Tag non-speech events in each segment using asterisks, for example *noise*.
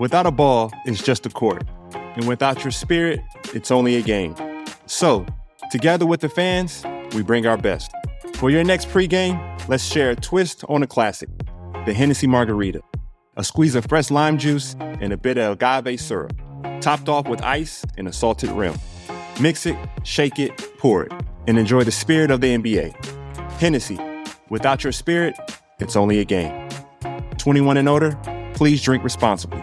Without a ball, it's just a court. And without your spirit, it's only a game. So, together with the fans, we bring our best. For your next pregame, let's share a twist on a classic the Hennessy Margarita. A squeeze of fresh lime juice and a bit of agave syrup, topped off with ice and a salted rim. Mix it, shake it, pour it, and enjoy the spirit of the NBA. Hennessy. Without your spirit, it's only a game. 21 and older, please drink responsibly.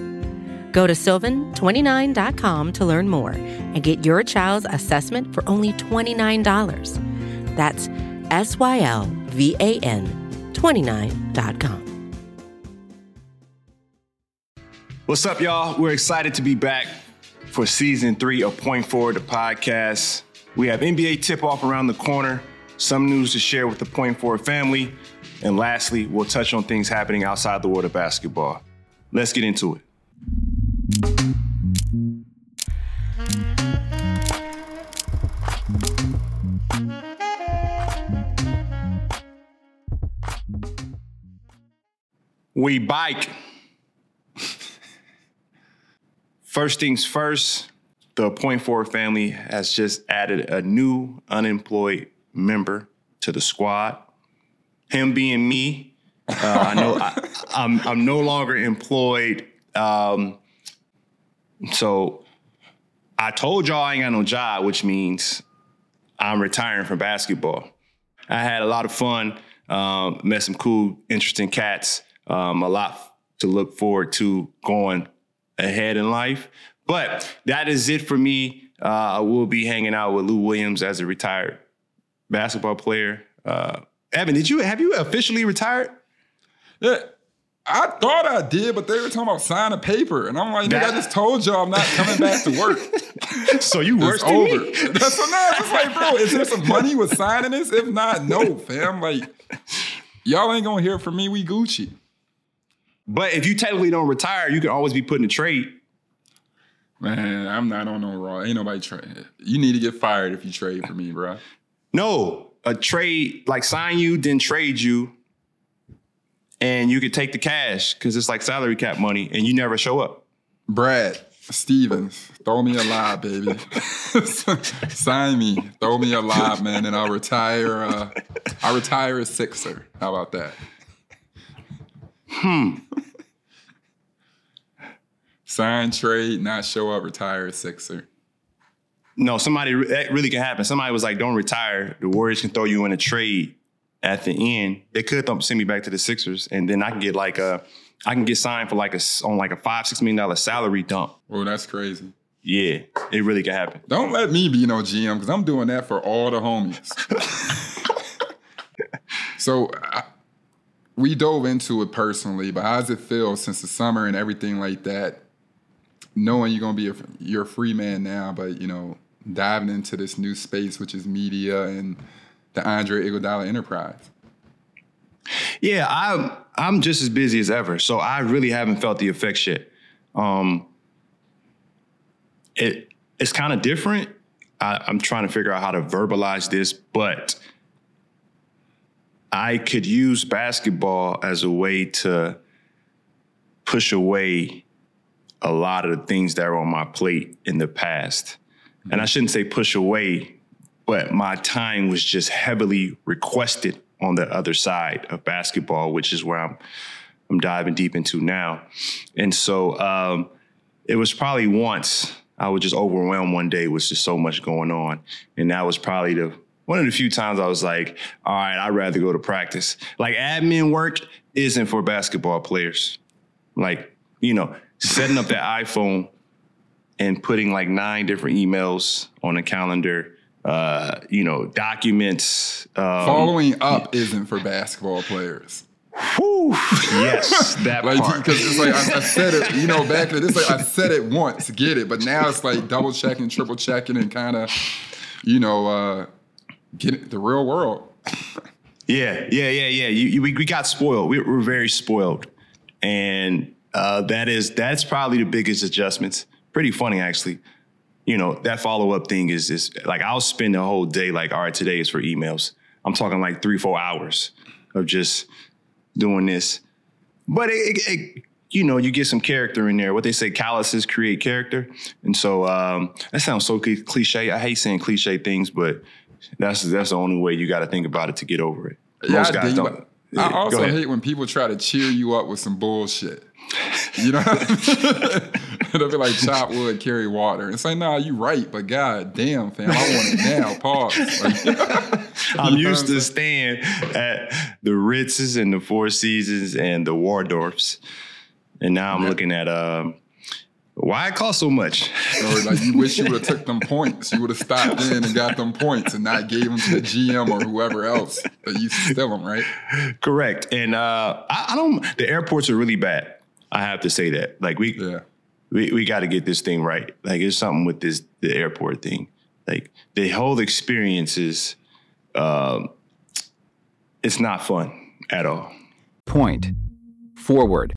Go to sylvan29.com to learn more and get your child's assessment for only $29. That's S Y L V A N 29.com. What's up, y'all? We're excited to be back for season three of Point Forward, the podcast. We have NBA tip off around the corner, some news to share with the Point Forward family, and lastly, we'll touch on things happening outside the world of basketball. Let's get into it. We bike. First things first, the Point Forward family has just added a new unemployed member to the squad. Him being me, uh, I know I, am I'm, I'm no longer employed. Um, so I told y'all I ain't got no job, which means I'm retiring from basketball. I had a lot of fun, um, met some cool, interesting cats, um, a lot to look forward to going ahead in life. But that is it for me. Uh, I will be hanging out with Lou Williams as a retired basketball player. Uh, Evan, did you have you officially retired? Yeah, I thought I did, but they were talking about signing a paper, and I'm like, nigga, I just told y'all I'm not coming back to work. *laughs* so you worse than over. me. That's so now it's like, bro, is there some money with signing this? If not, no, fam. Like, y'all ain't gonna hear from me. We Gucci. But if you technically don't retire, you can always be put in a trade. Man, I'm not on no raw. Ain't nobody trade. You need to get fired if you trade for me, bro. No, a trade like sign you, then trade you, and you could take the cash because it's like salary cap money, and you never show up. Brad Stevens, throw me a lob, baby. *laughs* sign me, throw me a lob, man, and I'll retire. Uh, I'll retire a Sixer. How about that? Hmm. *laughs* Sign, trade, not show up, retire Sixer. No, somebody that really can happen. Somebody was like, "Don't retire." The Warriors can throw you in a trade at the end. They could th- send me back to the Sixers, and then I can get like a, I can get signed for like a on like a five six million dollar salary dump. Oh, that's crazy. Yeah, it really can happen. Don't let me be no GM because I'm doing that for all the homies. *laughs* so I, we dove into it personally, but how does it feel since the summer and everything like that? Knowing you're gonna be a you're a free man now, but you know diving into this new space, which is media and the Andre Iguodala enterprise. Yeah, I'm I'm just as busy as ever, so I really haven't felt the effects yet. Um, it it's kind of different. I, I'm trying to figure out how to verbalize this, but I could use basketball as a way to push away a lot of the things that were on my plate in the past. And I shouldn't say push away, but my time was just heavily requested on the other side of basketball, which is where I'm I'm diving deep into now. And so um, it was probably once I was just overwhelmed one day with just so much going on. And that was probably the one of the few times I was like, all right, I'd rather go to practice. Like admin work isn't for basketball players. Like, you know, setting up that iPhone and putting like nine different emails on a calendar, uh, you know, documents. Um, Following up isn't for basketball players. Whew, yes, *laughs* that like part. because it's like I, I, said it, you know, back then it's like I said it once, get it, but now it's like double checking, triple checking, and kind of, you know, uh get the real world. *laughs* yeah, yeah, yeah, yeah. You, you, we, we got spoiled. We, we're very spoiled, and uh, that is that's probably the biggest adjustments. Pretty funny actually. You know that follow up thing is is like I'll spend the whole day like all right today is for emails. I'm talking like three four hours of just doing this, but it, it, it you know, you get some character in there. What they say, calluses create character, and so um, that sounds so cliche. I hate saying cliche things, but that's that's the only way you got to think about it to get over it. Most yeah, guys I, don't. I also hate when people try to cheer you up with some bullshit. You know, *laughs* it'll be like chop wood, carry water. and say, nah, you right, but god damn, fam, I want it now. *laughs* Pause. Like, I'm used to staying at the Ritzes and the Four Seasons and the Waldorfs, and now I'm yeah. looking at um, why it cost so much? or like you wish you would have took them points. You would have stopped in and got them points and not gave them to the GM or whoever else that you steal them, right? Correct. And uh, I, I, don't. The airports are really bad. I have to say that. Like we, yeah. we, we got to get this thing right. Like it's something with this the airport thing. Like the whole experience is, um, it's not fun at all. Point forward.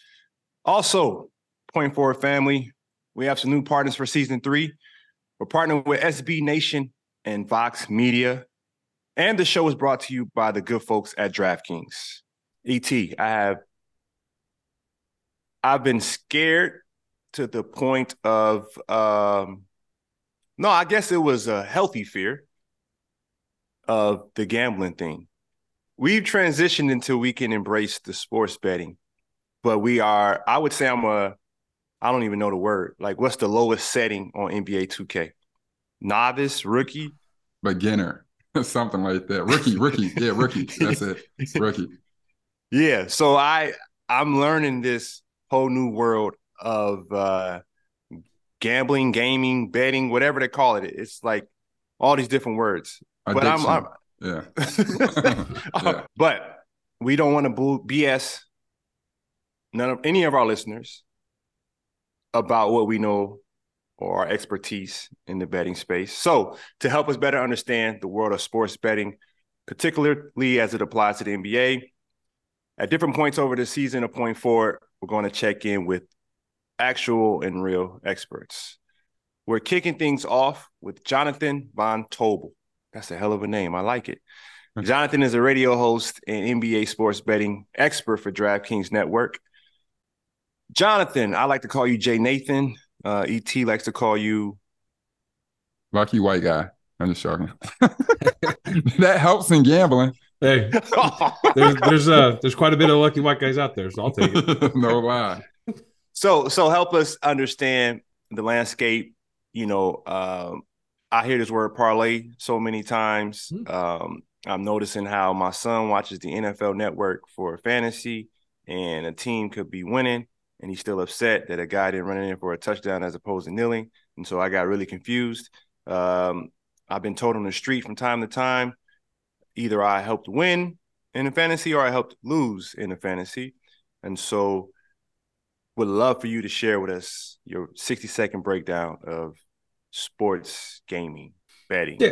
Also, point forward family we have some new partners for season three. We're partnering with SB Nation and Vox Media. And the show is brought to you by the good folks at DraftKings. ET, I have I've been scared to the point of um no, I guess it was a healthy fear of the gambling thing. We've transitioned until we can embrace the sports betting, but we are, I would say I'm a I don't even know the word. Like, what's the lowest setting on NBA 2K? Novice, rookie, beginner, *laughs* something like that. Rookie, rookie, yeah, rookie. That's it, rookie. Yeah. So I I'm learning this whole new world of uh gambling, gaming, betting, whatever they call it. It's like all these different words. Addiction. But I'm, I'm yeah. *laughs* *laughs* yeah. But we don't want to BS none of any of our listeners about what we know or our expertise in the betting space. So, to help us better understand the world of sports betting, particularly as it applies to the NBA, at different points over the season of point forward, we're going to check in with actual and real experts. We're kicking things off with Jonathan Von Tobel. That's a hell of a name. I like it. Hmm. Jonathan is a radio host and NBA sports betting expert for DraftKings Network. Jonathan, I like to call you Jay Nathan. Uh, ET likes to call you lucky white guy. I'm just joking. *laughs* that helps in gambling. Hey, *laughs* there's there's uh there's quite a bit of lucky white guys out there, so I'll take it. *laughs* no lie. So so help us understand the landscape. You know, um, I hear this word parlay so many times. Mm-hmm. Um, I'm noticing how my son watches the NFL Network for fantasy, and a team could be winning, and he's still upset that a guy didn't run in for a touchdown as opposed to kneeling. And so I got really confused. Um, I've been told on the street from time to time, either I helped win in a fantasy or I helped lose in a fantasy. And so would love for you to share with us your 60 second breakdown of sports gaming betting. Yeah.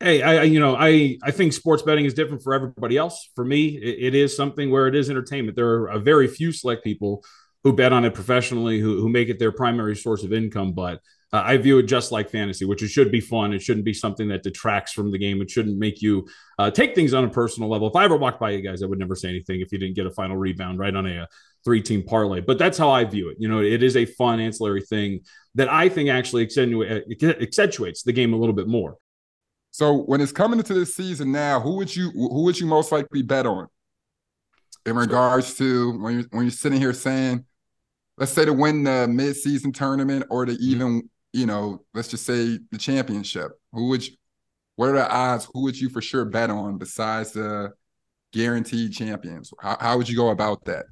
Hey, I you know I I think sports betting is different for everybody else. For me, it, it is something where it is entertainment. There are a very few select people who bet on it professionally, who, who make it their primary source of income. But uh, I view it just like fantasy, which it should be fun. It shouldn't be something that detracts from the game. It shouldn't make you uh, take things on a personal level. If I ever walked by you guys, I would never say anything if you didn't get a final rebound right on a, a uh, three team parlay. But that's how I view it. You know, it is a fun ancillary thing that I think actually accentuates the game a little bit more. So when it's coming into this season now, who would you who would you most likely bet on? In regards to when you're when you're sitting here saying let's say to win the mid-season tournament or to mm-hmm. even, you know, let's just say the championship. Who would you, what are the odds? Who would you for sure bet on besides the guaranteed champions? How, how would you go about that?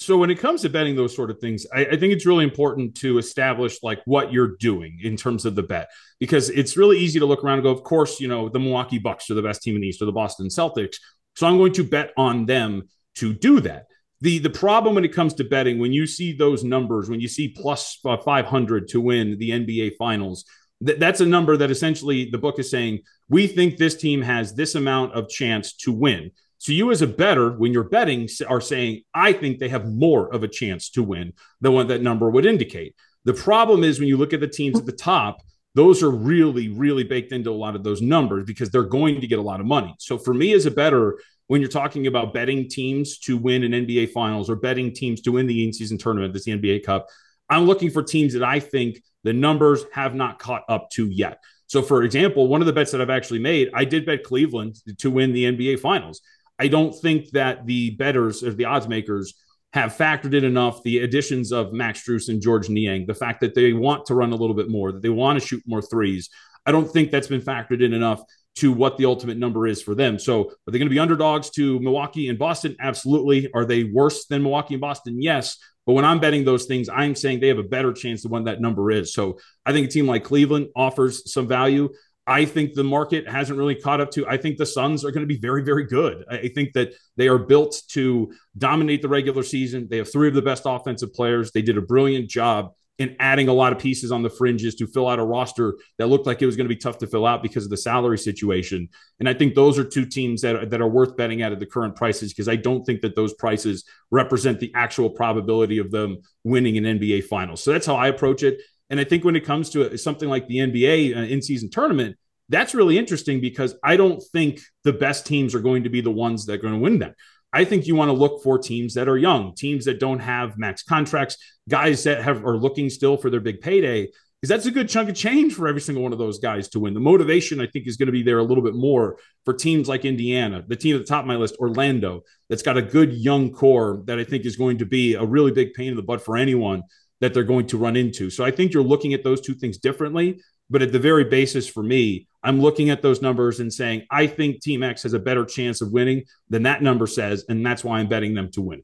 So when it comes to betting those sort of things, I, I, think it's really important to establish like what you're doing in terms of the bet, because it's really easy to look around and go, of course, you know, the Milwaukee Bucks are the best team in the East or the Boston Celtics. So I'm going to bet on them to do that. The, the problem when it comes to betting, when you see those numbers, when you see plus 500 to win the NBA Finals, th- that's a number that essentially the book is saying we think this team has this amount of chance to win. So you as a bettor, when you're betting, are saying, I think they have more of a chance to win than what that number would indicate. The problem is when you look at the teams at the top, those are really, really baked into a lot of those numbers because they're going to get a lot of money. So for me as a bettor, when you're talking about betting teams to win an NBA finals or betting teams to win the in-season tournament, this the NBA Cup, I'm looking for teams that I think the numbers have not caught up to yet. So, for example, one of the bets that I've actually made, I did bet Cleveland to win the NBA Finals. I don't think that the bettors or the odds makers have factored in enough the additions of Max Strus and Georges Niang, the fact that they want to run a little bit more, that they want to shoot more threes. I don't think that's been factored in enough to what the ultimate number is for them. So, are they going to be underdogs to Milwaukee and Boston? Absolutely. Are they worse than Milwaukee and Boston? Yes. But when I'm betting those things, I'm saying they have a better chance than what that number is. So, I think a team like Cleveland offers some value. I think the market hasn't really caught up to. I think the Suns are going to be very, very good. I think that they are built to dominate the regular season. They have three of the best offensive players. They did a brilliant job in adding a lot of pieces on the fringes to fill out a roster that looked like it was going to be tough to fill out because of the salary situation. And I think those are two teams that are, that are worth betting at at the current prices because I don't think that those prices represent the actual probability of them winning an NBA final. So that's how I approach it. And I think when it comes to something like the NBA uh, in season tournament, that's really interesting because I don't think the best teams are going to be the ones that are going to win that. I think you want to look for teams that are young, teams that don't have max contracts, guys that have are looking still for their big payday, because that's a good chunk of change for every single one of those guys to win. The motivation, I think, is going to be there a little bit more for teams like Indiana, the team at the top of my list, Orlando, that's got a good young core that I think is going to be a really big pain in the butt for anyone that they're going to run into. So I think you're looking at those two things differently. But at the very basis for me, I'm looking at those numbers and saying, I think Team X has a better chance of winning than that number says. And that's why I'm betting them to win.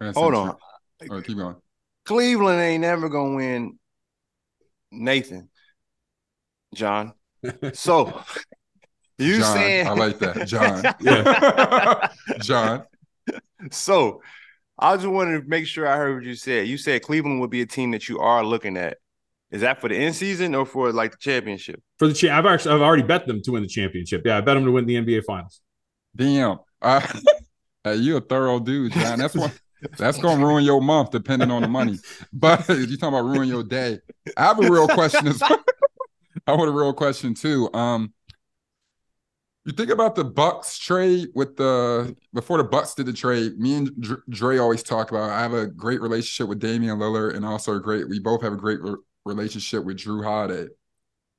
That's Hold on. Keep going. Cleveland ain't never going to win Nathan, John. *laughs* So you John, saying I like that, *laughs* John. yeah, John. So I just wanted to make sure I heard what you said. You said Cleveland would be a team that you are looking at. Is that for the end season or for like the championship? For the cha- I've actually I've already bet them to win the championship. Yeah, I bet them to win the NBA Finals. Damn, uh, *laughs* hey, you a thorough dude, John. That's what. That's gonna ruin your month, depending on the money. *laughs* But if you talking about ruin your day. I have a real question. As *laughs* I want a real question too. Um, you think about the Bucks trade with the before the Bucks did the trade. Me and Dre always talk about. I have a great relationship with Damian Lillard, and also a great. We both have a great re- relationship with Drew Holiday.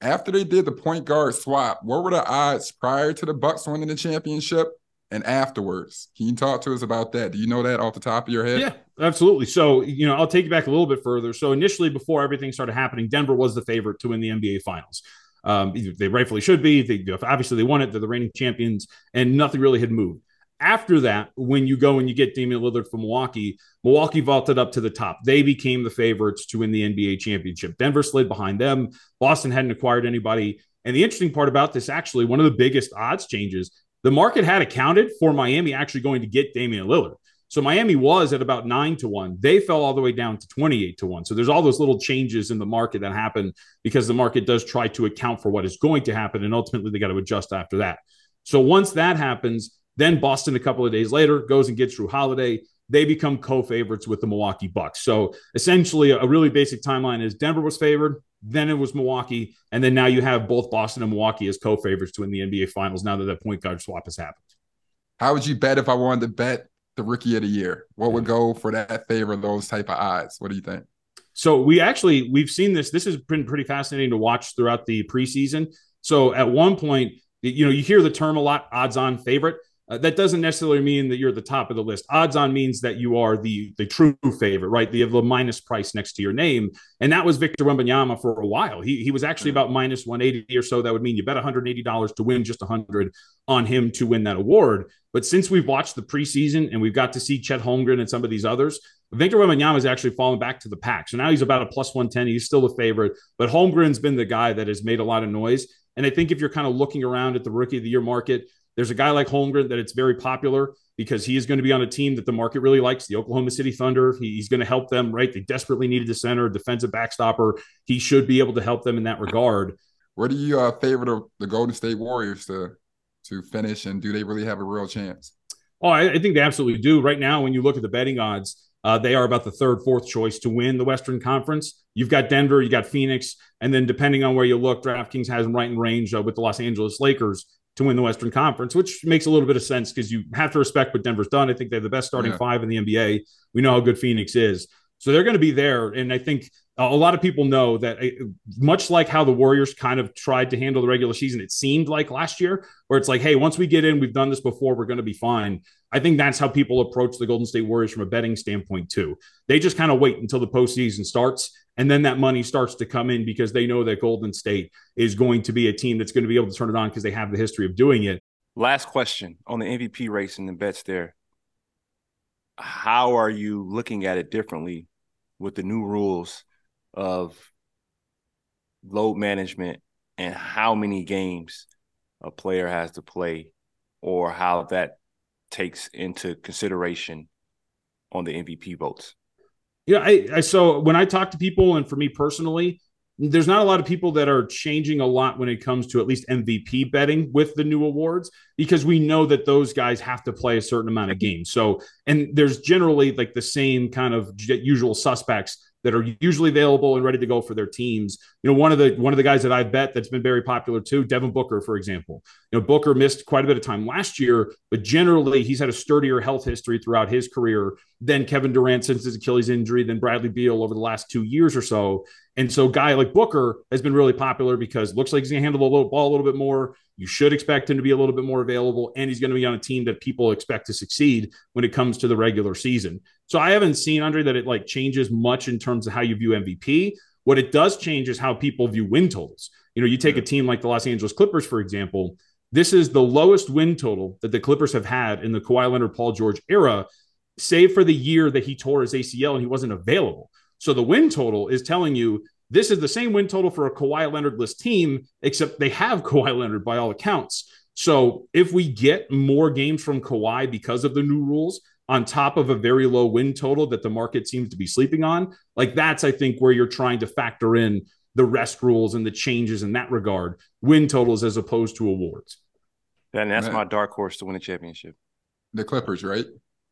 After they did the point guard swap, what were the odds prior to the Bucks winning the championship and afterwards? Can you talk to us about that? Do you know that off the top of your head? Yeah, absolutely. So, you know, I'll take you back a little bit further. So, initially, before everything started happening, Denver was the favorite to win the NBA Finals. Um, they rightfully should be. They, obviously, they won it. They're the reigning champions, and nothing really had moved. After that, when you go and you get Damian Lillard from Milwaukee, Milwaukee vaulted up to the top. They became the favorites to win the NBA championship. Denver slid behind them. Boston hadn't acquired anybody. And the interesting part about this, actually, one of the biggest odds changes, the market had accounted for Miami actually going to get Damian Lillard. So Miami was at about nine to one. They fell all the way down to 28 to one. So there's all those little changes in the market that happen because the market does try to account for what is going to happen. And ultimately, they got to adjust after that. So once that happens, then Boston, a couple of days later, goes and gets Jrue Holiday. They become co-favorites with the Milwaukee Bucks. So essentially, a really basic timeline is Denver was favored, then it was Milwaukee, and then now you have both Boston and Milwaukee as co-favorites to win the NBA Finals. Now that that point guard swap has happened. How would you bet if I wanted to bet the rookie of the year? What would go for that favor, those type of odds? What do you think? So we actually we've seen this. This has been pretty fascinating to watch throughout the preseason. So at one point, you know, you hear the term a lot, odds on favorite. Uh, that doesn't necessarily mean that you're at the top of the list. Odds on means that you are the the true favorite, right? Have the minus price next to your name, and that was Victor Wembanyama for a while. He he was actually about minus 180 or so. That would mean you bet 180 dollars to win just 100 on him to win that award. But since we've watched the preseason and we've got to see Chet Holmgren and some of these others, Victor Wembanyama has actually fallen back to the pack. So now he's about a plus 110. He's still a favorite, but Holmgren's been the guy that has made a lot of noise. And I think if you're kind of looking around at the rookie of the year market, There's a guy like Holmgren that it's very popular because he is going to be on a team that the market really likes, the Oklahoma City Thunder. he's going to help them, right? They desperately needed a center, a defensive backstopper. He should be able to help them in that regard. What do you uh, favor the, the Golden State Warriors to to finish, and do they really have a real chance? Oh, I, I think they absolutely do. Right now, when you look at the betting odds, uh, they are about the third, fourth choice to win the Western Conference. You've got Denver, you got Phoenix, and then depending on where you look, DraftKings has them right in range uh, with the Los Angeles Lakers to win the Western Conference, which makes a little bit of sense because you have to respect what Denver's done. I think they have the best starting yeah. five in the NBA. We know how good Phoenix is. So they're going to be there. And I think a lot of people know that uh, much like how the Warriors kind of tried to handle the regular season, it seemed like last year, where it's like, hey, once we get in, we've done this before, we're going to be fine. I think that's how people approach the Golden State Warriors from a betting standpoint, too. They just kind of wait until the postseason starts, and then that money starts to come in because they know that Golden State is going to be a team that's going to be able to turn it on because they have the history of doing it. Last question on the MVP race and the bets there. How are you looking at it differently with the new rules of load management and how many games a player has to play or how that takes into consideration on the MVP votes? Yeah, I, I so when I talk to people, and for me personally, there's not a lot of people that are changing a lot when it comes to at least MVP betting with the new awards because we know that those guys have to play a certain amount of games. So, and there's generally like the same kind of usual suspects that are usually available and ready to go for their teams. You know, one of the one of the guys that I bet that's been very popular too, Devin Booker, for example. You know, Booker missed quite a bit of time last year, but generally he's had a sturdier health history throughout his career than Kevin Durant since his Achilles injury, than Bradley Beal over the last two years or so. And so, guy like Booker has been really popular because looks like he's going to handle the little ball a little bit more. You should expect him to be a little bit more available, and he's going to be on a team that people expect to succeed when it comes to the regular season. So I haven't seen Andre that it like changes much in terms of how you view MVP. What it does change is how people view win totals. You know, you take a team like the Los Angeles Clippers, for example. This is the lowest win total that the Clippers have had in the Kawhi Leonard, Paul George era, save for the year that he tore his ACL and he wasn't available. So the win total is telling you this is the same win total for a Kawhi Leonard list team, except they have *laughs* Kawhi Leonard by all accounts. So if we get more games from Kawhi because of the new rules, on top of a very low win total that the market seems to be sleeping on, like that's, I think, where you're trying to factor in the rest rules and the changes in that regard, win totals as opposed to awards. And that's my dark horse to win a championship. The Clippers, right?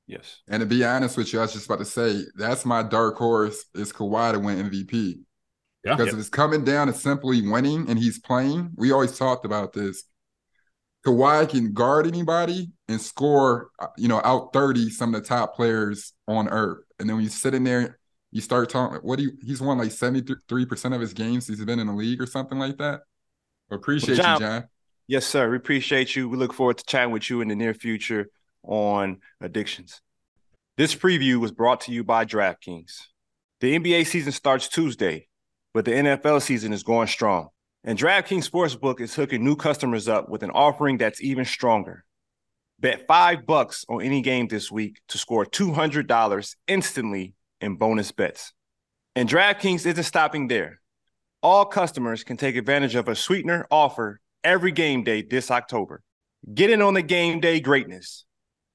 Yes. And to be honest with you, I was just about to say that's my dark horse is Kawhi to win MVP. Yeah. Because if it's coming down to simply winning and he's playing, we always talked about this. Kawhi can guard anybody and score, uh, you know, out 30 some of the top players on earth. And then when you sit in there, you start talking, what do you, he's won like 73% of his games he's been in the league or something like that. Appreciate well, John, you, John. Yes, sir. We appreciate you. We look forward to chatting with you in the near future on addictions. This preview was brought to you by DraftKings. The NBA season starts Tuesday, but the NFL season is going strong. And DraftKings Sportsbook is hooking new customers up with an offering that's even stronger. Bet five bucks on any game this week to score $200 instantly in bonus bets. And DraftKings isn't stopping there. All customers can take advantage of a sweetener offer every game day this October. Get in on the game day greatness.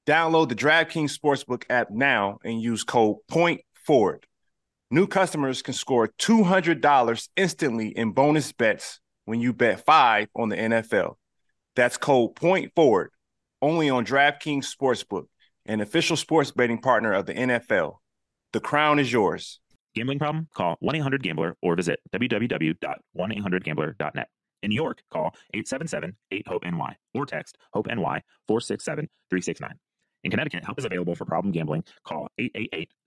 Download the DraftKings Sportsbook app now and use code POINTFORWARD. New customers can score $200 instantly in bonus bets when you bet five on the NFL. That's code point forward only on DraftKings Sportsbook, an official sports betting partner of the NFL. The crown is yours. Gambling problem? Call 1 800 Gambler or visit www.1800Gambler.net. In New York, call 877 8 HOPE NY or text HOPE NY 467 369. In Connecticut, help is available for problem gambling. Call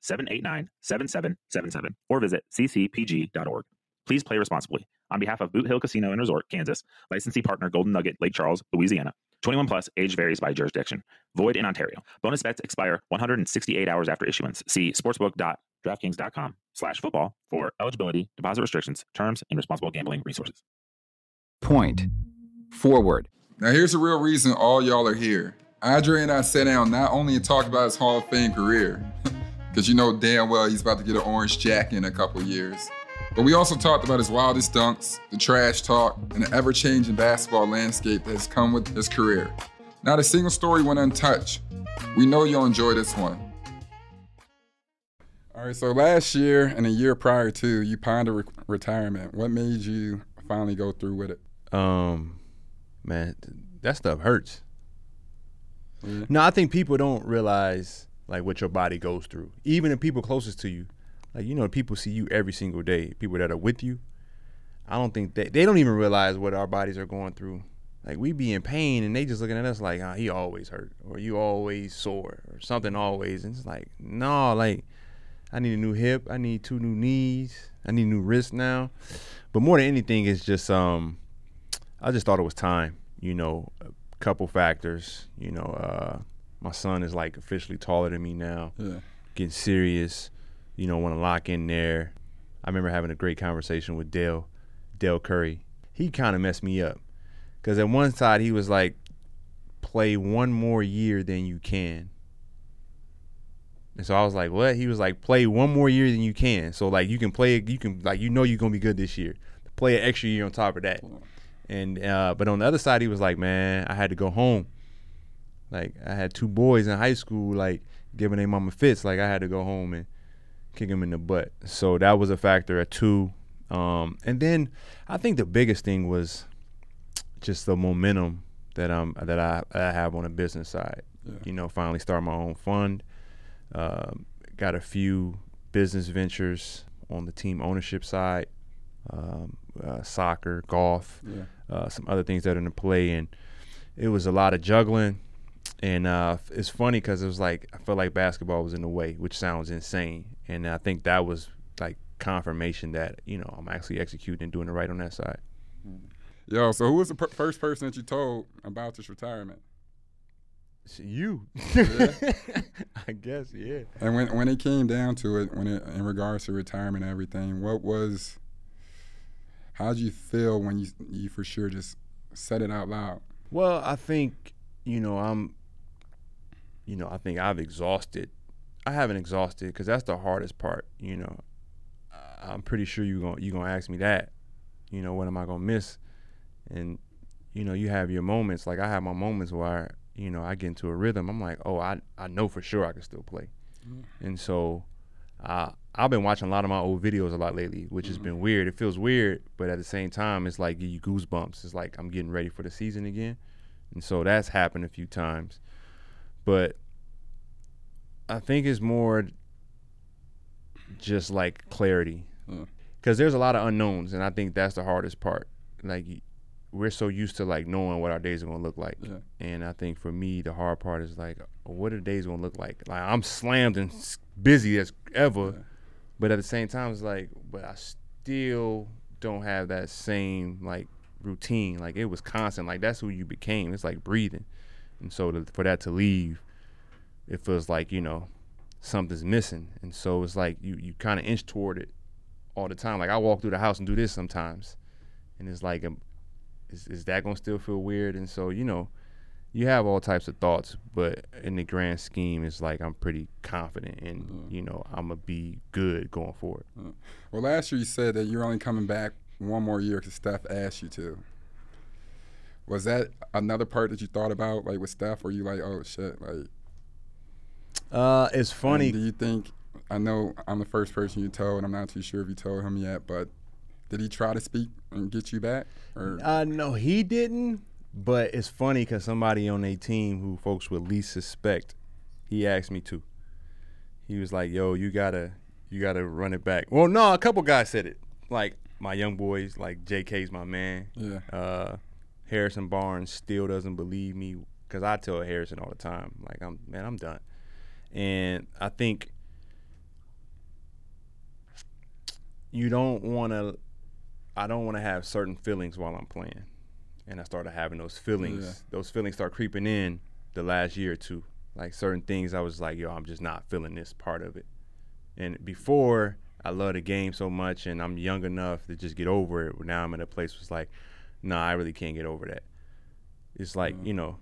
888-789-7777 or visit ccpg.org. Please play responsibly. On behalf of Boot Hill Casino and Resort, Kansas, licensee partner Golden Nugget, Lake Charles, Louisiana. 21 plus, age varies by jurisdiction. Void in Ontario. Bonus bets expire 168 hours after issuance. See sportsbook.draftkings.com slash football for eligibility, deposit restrictions, terms, and responsible gambling resources. Point. Forward. Now here's the real reason all y'all are here. Andre and I sat down not only to talk about his Hall of Fame career, *laughs* because you know damn well he's about to get an orange jacket in a couple years, but we also talked about his wildest dunks, the trash talk, and the ever changing basketball landscape that has come with his career. Not a single story went untouched. We know you'll enjoy this one. All right, so last year and a year prior to, you pondered re- retirement. What made you finally go through with it? Um, man, that stuff hurts. Yeah. No, I think people don't realize like what your body goes through. Even the people closest to you, like you know, people see you every single day. People that are with you, I don't think they they don't even realize what our bodies are going through. Like we be in pain, and they just looking at us like, ah, he always hurt, or you always sore, or something always. And it's like, no, like I need a new hip, I need two new knees, I need new wrist now. But more than anything, it's just um, I just thought it was time. You know, couple factors. You know, uh, my son is like officially taller than me now. Yeah. Getting serious. You know, want to lock in there. I remember having a great conversation with Dell, Dell Curry. He kind of messed me up because at one side he was like, "Play one more year than you can." And so I was like, "What?" He was like, "Play one more year than you can." So like you can play, you can like you know you're gonna be good this year. Play an extra year on top of that. And uh, but on the other side, he was like, "Man, I had to go home. Like I had two boys in high school, like giving their mama fits. Like I had to go home and kick them in the butt. So that was a factor at two. Um, and then I think the biggest thing was just the momentum that um that I, I have on the business side. Yeah. You know, finally start my own fund. Um, got a few business ventures on the team ownership side, um, uh, soccer, golf, Yeah. Uh, some other things that are in play, and it was a lot of juggling. And uh, it's funny because it was like I felt like basketball was in the way, which sounds insane. And I think that was like confirmation that you know I'm actually executing and doing it right on that side. Yo, so who was the per- first person that you told about this retirement? You, *laughs* I guess, yeah. And when when it came down to it, when it in regards to retirement and everything, what was how'd you feel when you you for sure just said it out loud? Well, I think you know I'm, you know, I think I've exhausted. I haven't exhausted because that's the hardest part. You know, I'm pretty sure you're gonna you're gonna ask me that. You know, what am I gonna miss? And you know, you have your moments. Like I have my moments where you know I get into a rhythm. I'm like, oh, I I know for sure I can still play. Mm-hmm. And so, uh, I've been watching a lot of my old videos a lot lately, which has been weird. It feels weird, but at the same time, it's like give you goosebumps. It's like I'm getting ready for the season again, and so that's happened a few times. But I think it's more just like clarity, because there's a lot of unknowns, and I think that's the hardest part. Like we're so used to like knowing what our days are gonna look like, Yeah. and I think for me the hard part is like, what are the days gonna look like? Like I'm slammed and busy as ever, but at the same time it's like, but I still don't have that same like routine. Like it was constant. Like that's who you became. It's like breathing, and so to, for that to leave, it feels like you know something's missing, and so it's like you you kind of inch toward it all the time. Like I walk through the house and do this sometimes, and it's like, um, is is that gonna still feel weird? And so you know, you have all types of thoughts, but in the grand scheme, it's like I'm pretty confident, and you know, I'm gonna be good going forward. Well, last year you said that you're only coming back one more year because Steph asked you to. Was that another part that you thought about, like with Steph? Or you like, oh shit, like? Uh, it's funny. do you think? I know I'm the first person you told, and I'm not too sure if you told him yet, but did he try to speak and get you back? Or Uh, no, he didn't. But it's funny because somebody on a team who folks would least suspect, he asked me to. He was like, "Yo, you gotta, you gotta run it back." Well, no, a couple guys said it. Like my young boys, like J.K.'s my man. yeah, Uh, Harrison Barnes still doesn't believe me because I tell Harrison all the time, like, "I'm man, I'm done." And I think you don't want to. I don't want to have certain feelings while I'm playing, and I started having those feelings. Yeah. Those feelings start creeping in the last year or two. Like certain things, I was like, "Yo, I'm just not feeling this part of it." And before, I love the game so much, and I'm young enough to just get over it. Now I'm in a place where it's like, "Nah, I really can't get over that." It's like you know,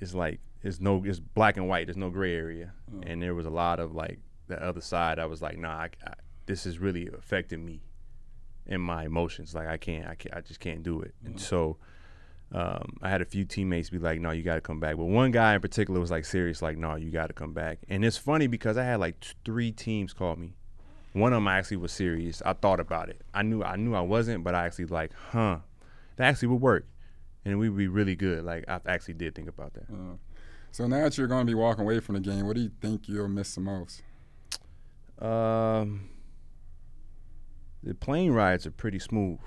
it's like it's no, it's black and white. There's no gray area, and there was a lot of like the other side. I was like, "Nah, I, I, this is really affecting me." In my emotions. Like I can't, I can't, I just can't do it. And so, um, I had a few teammates be like, "No, you got to come back." But one guy in particular was like serious, like, "No, you got to come back." And it's funny because I had like t- three teams call me. One of them actually was serious. I thought about it. I knew I knew I wasn't, but I actually like, huh, that actually would work, and we'd be really good. Like I actually did think about that. Uh, so now that you're going to be walking away from the game, what do you think you'll miss the most? Um, the plane rides are pretty smooth.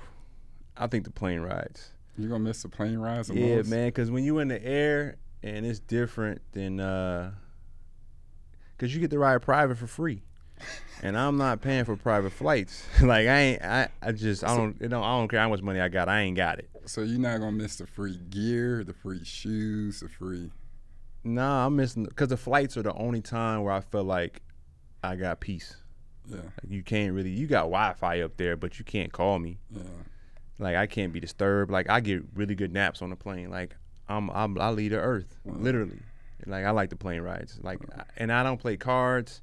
I think the plane rides. You're gonna miss the plane rides. The Yeah, most? man, because when you in the air and it's different than uh, because you get to ride private for free, and I'm not paying for private flights. *laughs* like I ain't, I, I just I don't, you know, I don't care how much money I got, I ain't got it. So you're not gonna miss the free gear, the free shoes, the free. Nah, I'm missing because the flights are the only time where I feel like I got peace. Yeah, Like you can't really, you got Wi-Fi up there, but you can't call me. yeah. Like I can't be disturbed. Like I get really good naps on the plane. Like I'm, I'm I leave the earth literally. Like I like the plane rides. Like and I don't play cards.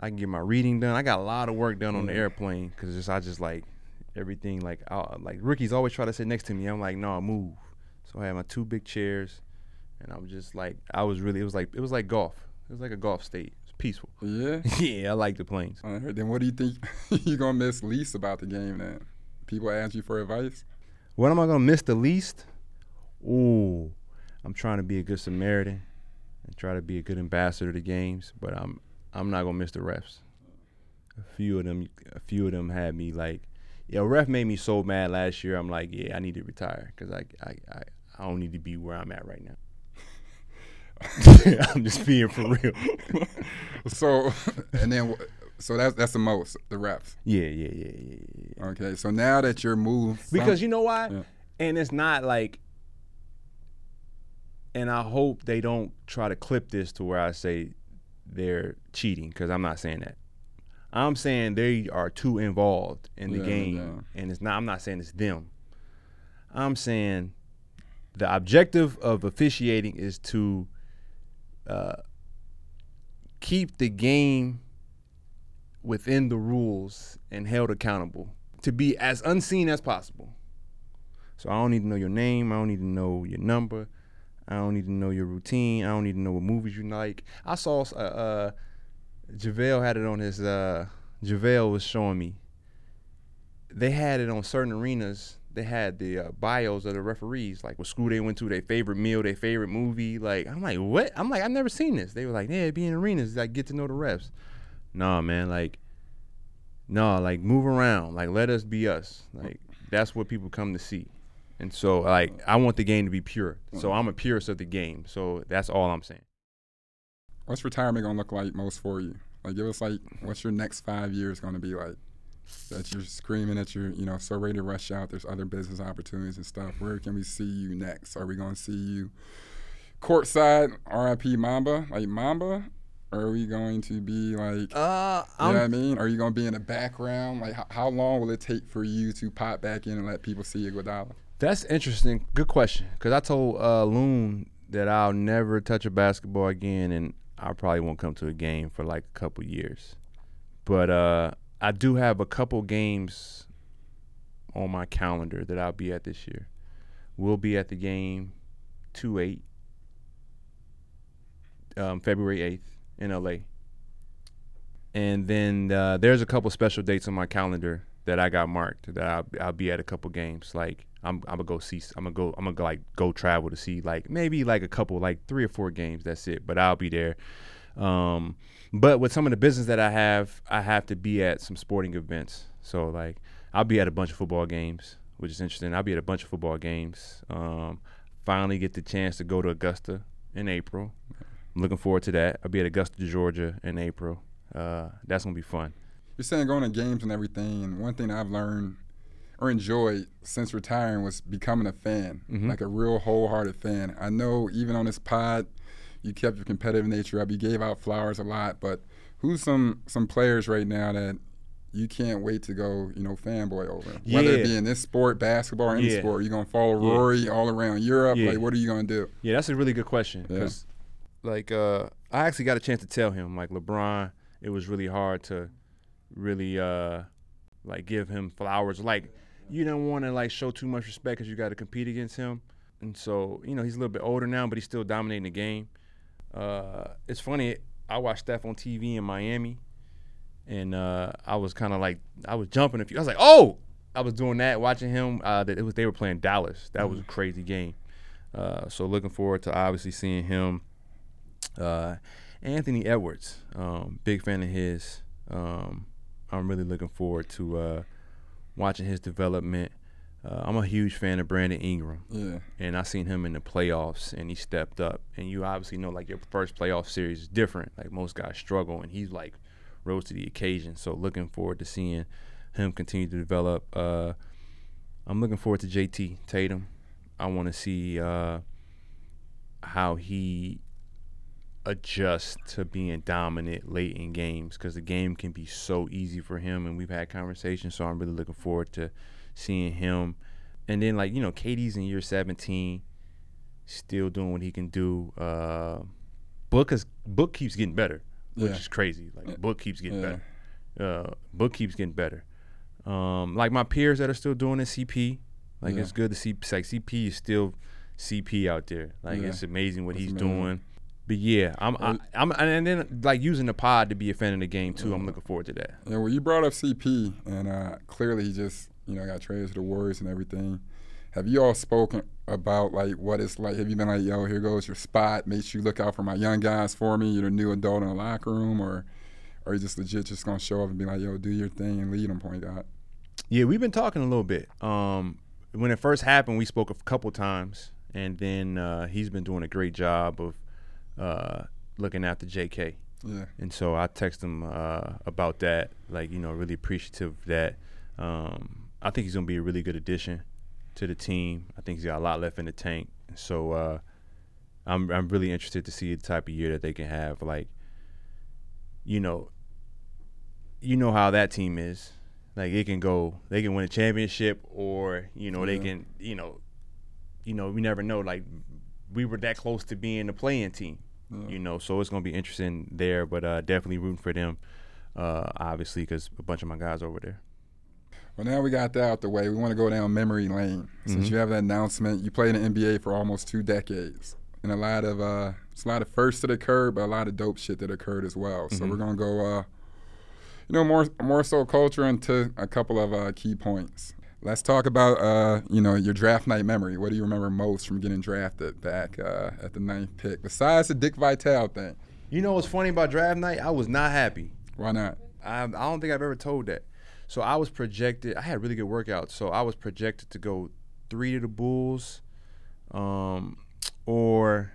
I can get my reading done. I got a lot of work done on the airplane because just I just like everything. Like I, like rookies always try to sit next to me. I'm like no, I move. So I had my two big chairs, and I'm just like I was really. It was like it was like golf. It was like a golf state. Peaceful. Yeah. *laughs* yeah, I like the planes. I heard. Then what do you think *laughs* you're gonna miss least about the game? Then people ask you for advice. What am I gonna miss the least? Ooh, I'm trying to be a good Samaritan and try to be a good ambassador to games, but I'm I'm not gonna miss the refs. A few of them, a few of them had me like, yeah, ref made me so mad last year. I'm like, yeah, I need to retire because I, I I I don't need to be where I'm at right now. *laughs* I'm just being for real. *laughs* So and then so that's that's the most the reps. Yeah, yeah, yeah, yeah, yeah. Okay. So now that you're moved, from- Because you know why? Yeah. And it's not like and I hope they don't try to clip this to where I say they're cheating because I'm not saying that. I'm saying they are too involved in the Yeah, game and it's not I'm not saying it's them. I'm saying the objective of officiating is to keep the game within the rules and held accountable to be as unseen as possible. So I don't need to know your name. I don't need to know your number. I don't need to know your routine. I don't need to know what movies you like. I saw uh, uh JaVale had it on his uh JaVale was showing me. They had it on certain arenas. They had the uh, bios of the referees, like what school they went to, their favorite meal, their favorite movie. Like I'm like, what? I'm like, I've never seen this. They were like, yeah, be in arenas, like get to know the refs. Nah, man, like, no, like move around, like let us be us. Like that's what people come to see. And so, like, I want the game to be pure. So I'm a purist of the game. So that's all I'm saying. what's retirement gonna look like most for you? Like, give us like, what's your next five years gonna be like? That you're screaming that you're, you know, so ready to rush out. There's other business opportunities and stuff. Where can we see you next? Are we gonna see you courtside, RIP Mamba, like Mamba? Or are we going to be like, Uh, you know what I mean? Are you gonna be in the background? Like, how, how long will it take for you to pop back in and let people see you, Iguodala? That's interesting. Good question. Because I told uh, Loon that I'll never touch a basketball again, and I probably won't come to a game for like a couple years. But uh, I do have a couple games on my calendar that I'll be at this year. We'll be at the game 2 8, um, February 8th in LA. And then uh, there's a couple special dates on my calendar that I got marked that I'll, I'll be at a couple games. Like I'm, I'm gonna go see. I'm gonna go. I'm gonna go, like go travel to see like maybe like a couple like three or four games. That's it. But I'll be there. Um, but with some of the business that I have, I have to be at some sporting events. So like I'll be at a bunch of football games, which is interesting. I'll be at a bunch of football games. Um, finally get the chance to go to Augusta in April. I'm looking forward to that. I'll be at Augusta, Georgia in April. Uh, that's gonna be fun. You're saying going to games and everything, and one thing I've learned or enjoyed since retiring was becoming a fan, like a real wholehearted fan. I know even on this pod, you kept your competitive nature up. You gave out flowers a lot, but who's some some players right now that you can't wait to go, you know, fanboy over? Yeah. Whether it be in this sport, basketball, or any Yeah. sport, you're gonna follow Yeah. Rory all around Europe? Yeah. Like, what are you gonna do? Yeah, that's a really good question. Yeah. 'cause, like, uh, I actually got a chance to tell him, like, LeBron, it was really hard to really, uh, like, give him flowers. Like, you don't want to, like, show too much respect because you got to compete against him. and so you know he's a little bit older now, but he's still dominating the game. Uh, it's funny. I watched Steph on TV in Miami, and uh, I was kind of like I was jumping a few. I was like, oh, I was doing that, watching him. Uh, that it was they were playing Dallas. That was a crazy game. Uh, so looking forward to obviously seeing him. Uh, Anthony Edwards, um, big fan of his. Um, I'm really looking forward to uh, watching his development. Uh, I'm a huge fan of Brandon Ingram. Yeah. And I seen him in the playoffs, and he stepped up. And you obviously know, like your first playoff series is different. Like most guys struggle, and he's like rose to the occasion. So looking forward to seeing him continue to develop. Uh, I'm looking forward to JT Tatum. I want to see uh, how he adjusts to being dominant late in games because the game can be so easy for him, and we've had conversations. So I'm really looking forward to seeing him. And then like you know, KD's in year 17, still doing what he can do. Uh, Book is Book keeps getting better, which Yeah. is crazy. Like Book keeps getting Yeah. better. Uh, Book keeps getting better. Um, like my peers that are still doing it, CP. Like Yeah. it's good to see. Like CP is still CP out there. Like it's amazing what That's he's amazing. doing. But yeah, I'm, I, I'm, and then like using the pod to be a fan of the game too. I'm looking forward to that. Yeah, well, you brought up CP, and uh, clearly he just, you know, I got traded to the Warriors and everything. Have you all spoken about like what it's like? Have you been like, yo, here goes your spot. Make sure you look out for my young guys for me. You're the new adult in the locker room, or, or you just legit just gonna show up and be like, yo, do your thing and lead them, point guard. Yeah, we've been talking a little bit. Um, when it first happened, we spoke a couple times, and then uh, he's been doing a great job of uh, looking after J.K. Yeah, And so I text him uh, about that, like you know, really appreciative that. Um, I think he's gonna be a really good addition to the team. I think he's got a lot left in the tank. So uh, I'm I'm really interested to see the type of year that they can have. Like, you know, you know how that team is. Like it can go, they can win a championship, or you know they can, you know, you know we never know. Like we were that close to being the playing team you know. So it's gonna be interesting there, but uh, definitely rooting for them, uh, obviously, because a bunch of my guys over there. Well, now we got that out the way. We want to go down memory lane. Since you have that announcement, you played in the NBA for almost two decades, and a lot of uh, it's a lot of firsts that occurred, but a lot of dope shit that occurred as well. So we're gonna go, uh, you know, more more so culture into a couple of uh, key points. Let's talk about, uh, you know, your draft night memory. What do you remember most from getting drafted back uh, at the ninth pick, besides the Dick Vitale thing? You know what's funny about draft night? I was not happy. Why not? I, I don't think I've ever told that. So I was projected. I had really good workouts. So I was projected to go three to the Bulls, um, or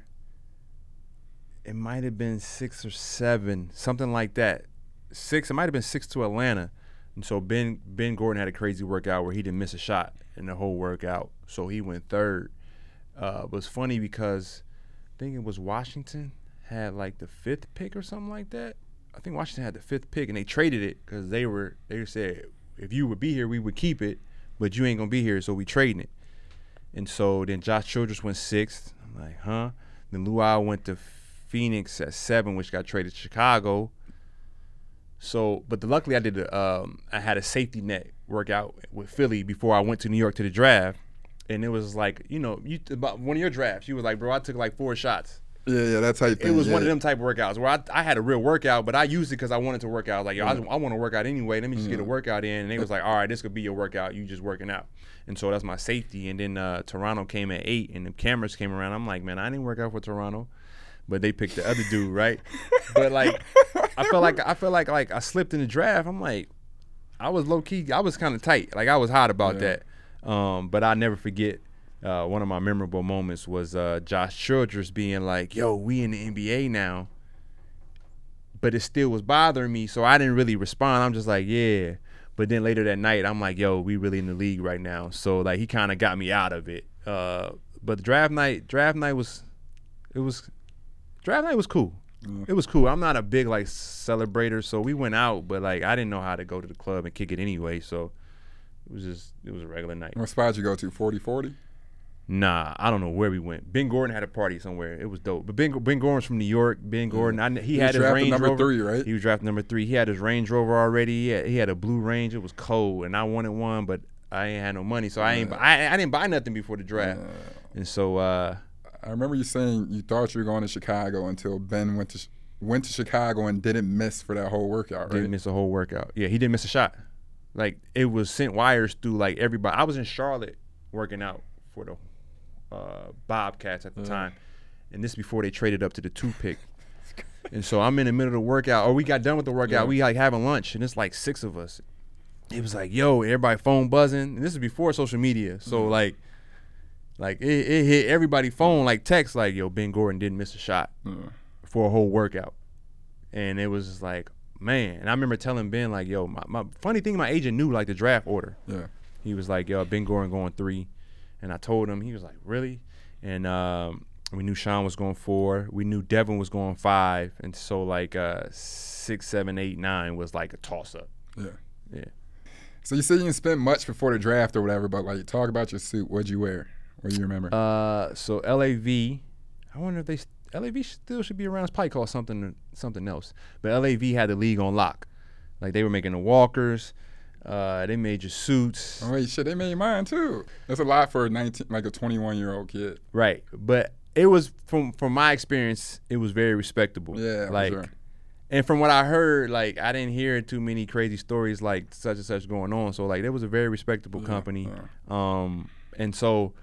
it might have been six or seven, something like that. Six. It might have been six to Atlanta. And so Ben Ben Gordon had a crazy workout where he didn't miss a shot in the whole workout. So he went third. Uh, it was funny because I think it was Washington had like the fifth pick or something like that. I think Washington had the fifth pick and they traded it because they were they said if you would be here we would keep it, but you ain't gonna be here so we trading it. And so then Josh Childress went sixth. I'm like, huh? Then Luol went to Phoenix at seven, which got traded to Chicago. So, but the, luckily I did. Um, I had a safety net workout with Philly before I went to New York to the draft, and it was like, you know, you about one of your drafts. You was like, bro, I took like four shots. Yeah, yeah, that type It thing. It was one of them type of workouts where I, I had a real workout, but I used it because I wanted to work out. Like, yo, I, I want to work out anyway. Let me just get a workout in. And they was like, all right, this could be your workout. You just working out. And so that's my safety. And then uh, Toronto came at eight, and the cameras came around. I'm like, man, I didn't work out for Toronto, but they picked the other dude, right? *laughs* But like, I felt like I felt like like I slipped in the draft. I'm like, I was low key. I was kind of tight. Like I was hot about that. Um, but I never forget. Uh, one of my memorable moments was uh, Josh Childress being like, "Yo, we in the NBA now," but it still was bothering me, so I didn't really respond. I'm just like, "Yeah." But then later that night, I'm like, "Yo, we really in the league right now." So like, he kind of got me out of it. Uh, but the draft night, draft night was, it was, draft night was cool. It was cool. I'm not a big like celebrator, so we went out, but like I didn't know how to go to the club and kick it anyway, so it was just it was a regular night. What spot you go to? 40 40? Nah, I don't know where we went. Ben Gordon had a party somewhere. It was dope. But Ben Ben Gordon's from New York. Ben Gordon, I, he, He had was his Range number Rover. three, right? He was drafted number three. He had his Range Rover already. He had, he had a blue Range. It was cold, and I wanted one, but I ain't had no money, so I ain't. I, I didn't buy nothing before the draft, and so uh, I remember you saying you thought you were going to Chicago until Ben went to went to Chicago and didn't miss for that whole workout, right? didn't miss a whole workout. Yeah, he didn't miss a shot. Like it was sent wires through like everybody. I was in Charlotte working out for the uh, Bobcats at the mm. time, and this before they traded up to the two pick. *laughs* and so I'm in the middle of the workout, or we got done with the workout. Yeah. We like having lunch, and it's like six of us. It was like, yo, everybody phone buzzing, and this is before social media. So mm-hmm. like, like it, it hit everybody phone like text like, yo, Ben Gordon didn't miss a shot mm. for a whole workout, and it was just like, man. And I remember telling Ben like, yo, my, my funny thing, my agent knew like the draft order. Yeah. He was like, yo, Ben Gordon going three. And I told him, he was like, really? And um, we knew Sean was going four. We knew Devin was going five. And so, like, uh, six, seven, eight, nine was like a toss up. Yeah. Yeah. So you said you didn't spend much before the draft or whatever, but like you talk about your suit. What'd you wear? What do you remember? Uh, so LAV, I wonder if they LAV still should be around. It's probably called something something else. But LAV had the league on lock. Like they were making the walkers. Uh, they made your suits. oh wait, shit, they made mine too. That's a lot for a nineteen, like a twenty-one year old kid. Right, but it was from from my experience, it was very respectable. Yeah, for like, sure. and from what I heard, like I didn't hear too many crazy stories like such and such going on. So like, it was a very respectable company. Um, and so,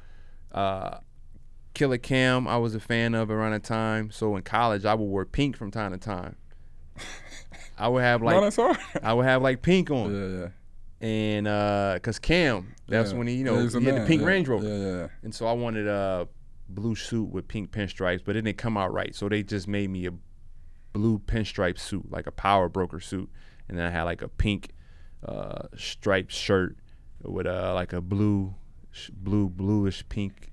uh, Killer Cam, I was a fan of around the time. So in college, I would wear pink from time to time. *laughs* I would have like. I would have like pink on, yeah, yeah. And uh, cause Cam, that's yeah. when he you know he had the pink yeah. Range Rover. Yeah, yeah. And so I wanted a blue suit with pink pinstripes, but it didn't come out right. So they just made me a blue pinstripe suit, like a power broker suit. And then I had like a pink uh, striped shirt with a like a blue, sh- blue, bluish pink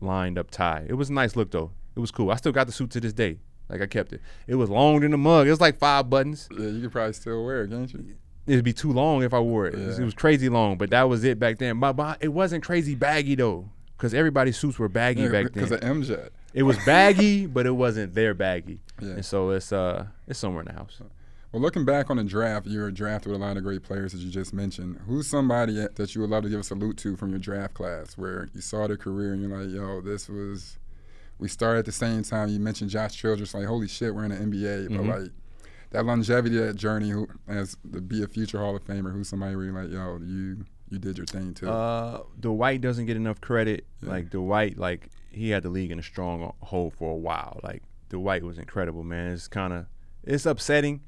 lined up tie. It was a nice look though. It was cool. I still got the suit to this day. Like I kept it. It was long than the mug. It was like five buttons. Yeah, you could probably still wear it, can't you? It'd be too long if I wore it. It, was, it was crazy long, but that was it back then. But, but it wasn't crazy baggy though, because everybody's suits were baggy Yeah, back then. because of MJ. It was baggy, but it wasn't their baggy. Yeah. And so it's uh it's somewhere in the house. Well, looking back on the draft, you were drafted with a lot of great players that you just mentioned. Who's somebody that you would love to give a salute to from your draft class, where you saw their career and you're like, yo, this was. We started at the same time. You mentioned Josh Childress, like, holy shit, we're in the NBA. Mm-hmm. But like that longevity, that journey, who as to be a future Hall of Famer, who's somebody where you're like, yo, you you did your thing too. Uh Dwight doesn't get enough credit. Like Dwight, like he had the league in a strong hold for a while. Like Dwight was incredible, man. It's kinda it's upsetting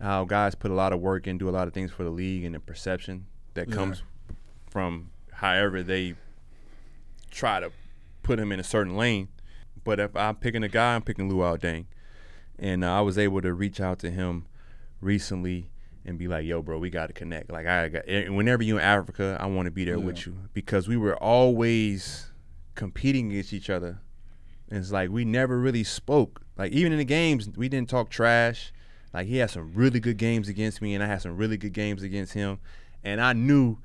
how guys put a lot of work in, do a lot of things for the league and the perception that Yeah. comes from however they try to put him in a certain lane. But if I'm picking a guy, I'm picking Luol Deng. And uh, I was able to reach out to him recently and be like, "Yo, bro, we got to connect." Like I got, whenever you're in Africa, I want to be there with you because we were always competing against each other. And it's like we never really spoke. Like even in the games, we didn't talk trash. Like he had some really good games against me, and I had some really good games against him. And I knew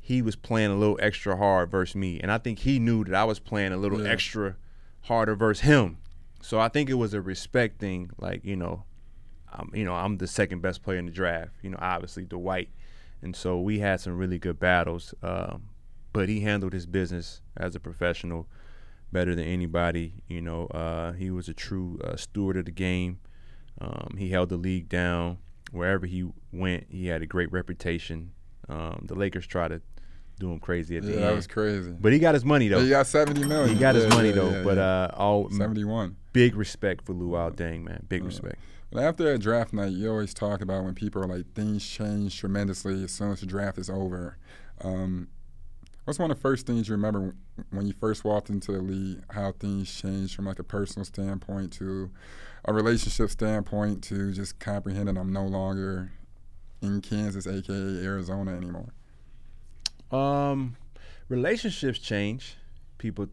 he was playing a little extra hard versus me, and I think he knew that I was playing a little Yeah. extra harder versus him. So I think it was a respect thing. Like you know, um, you know, I'm the second best player in the draft. You know, obviously Dwight, and so we had some really good battles. Um, but he handled his business as a professional better than anybody. You know, uh, he was a true uh, steward of the game. Um, he held the league down wherever he went. He had a great reputation. Um, the Lakers tried to do him crazy at the yeah, end, that was crazy. but he got his money though. he got 70 million. He got his money yeah, though. yeah, but yeah. uh, all 71. big respect for Luol Deng, man. Big respect. But after a draft night, you always talk about when people are like, things change tremendously as soon as the draft is over. Um, what's one of the first things you remember when you first walked into the league? How things changed from like a personal standpoint to a relationship standpoint to just comprehending I'm no longer in Kansas, aka Arizona, anymore. Um, relationships change. People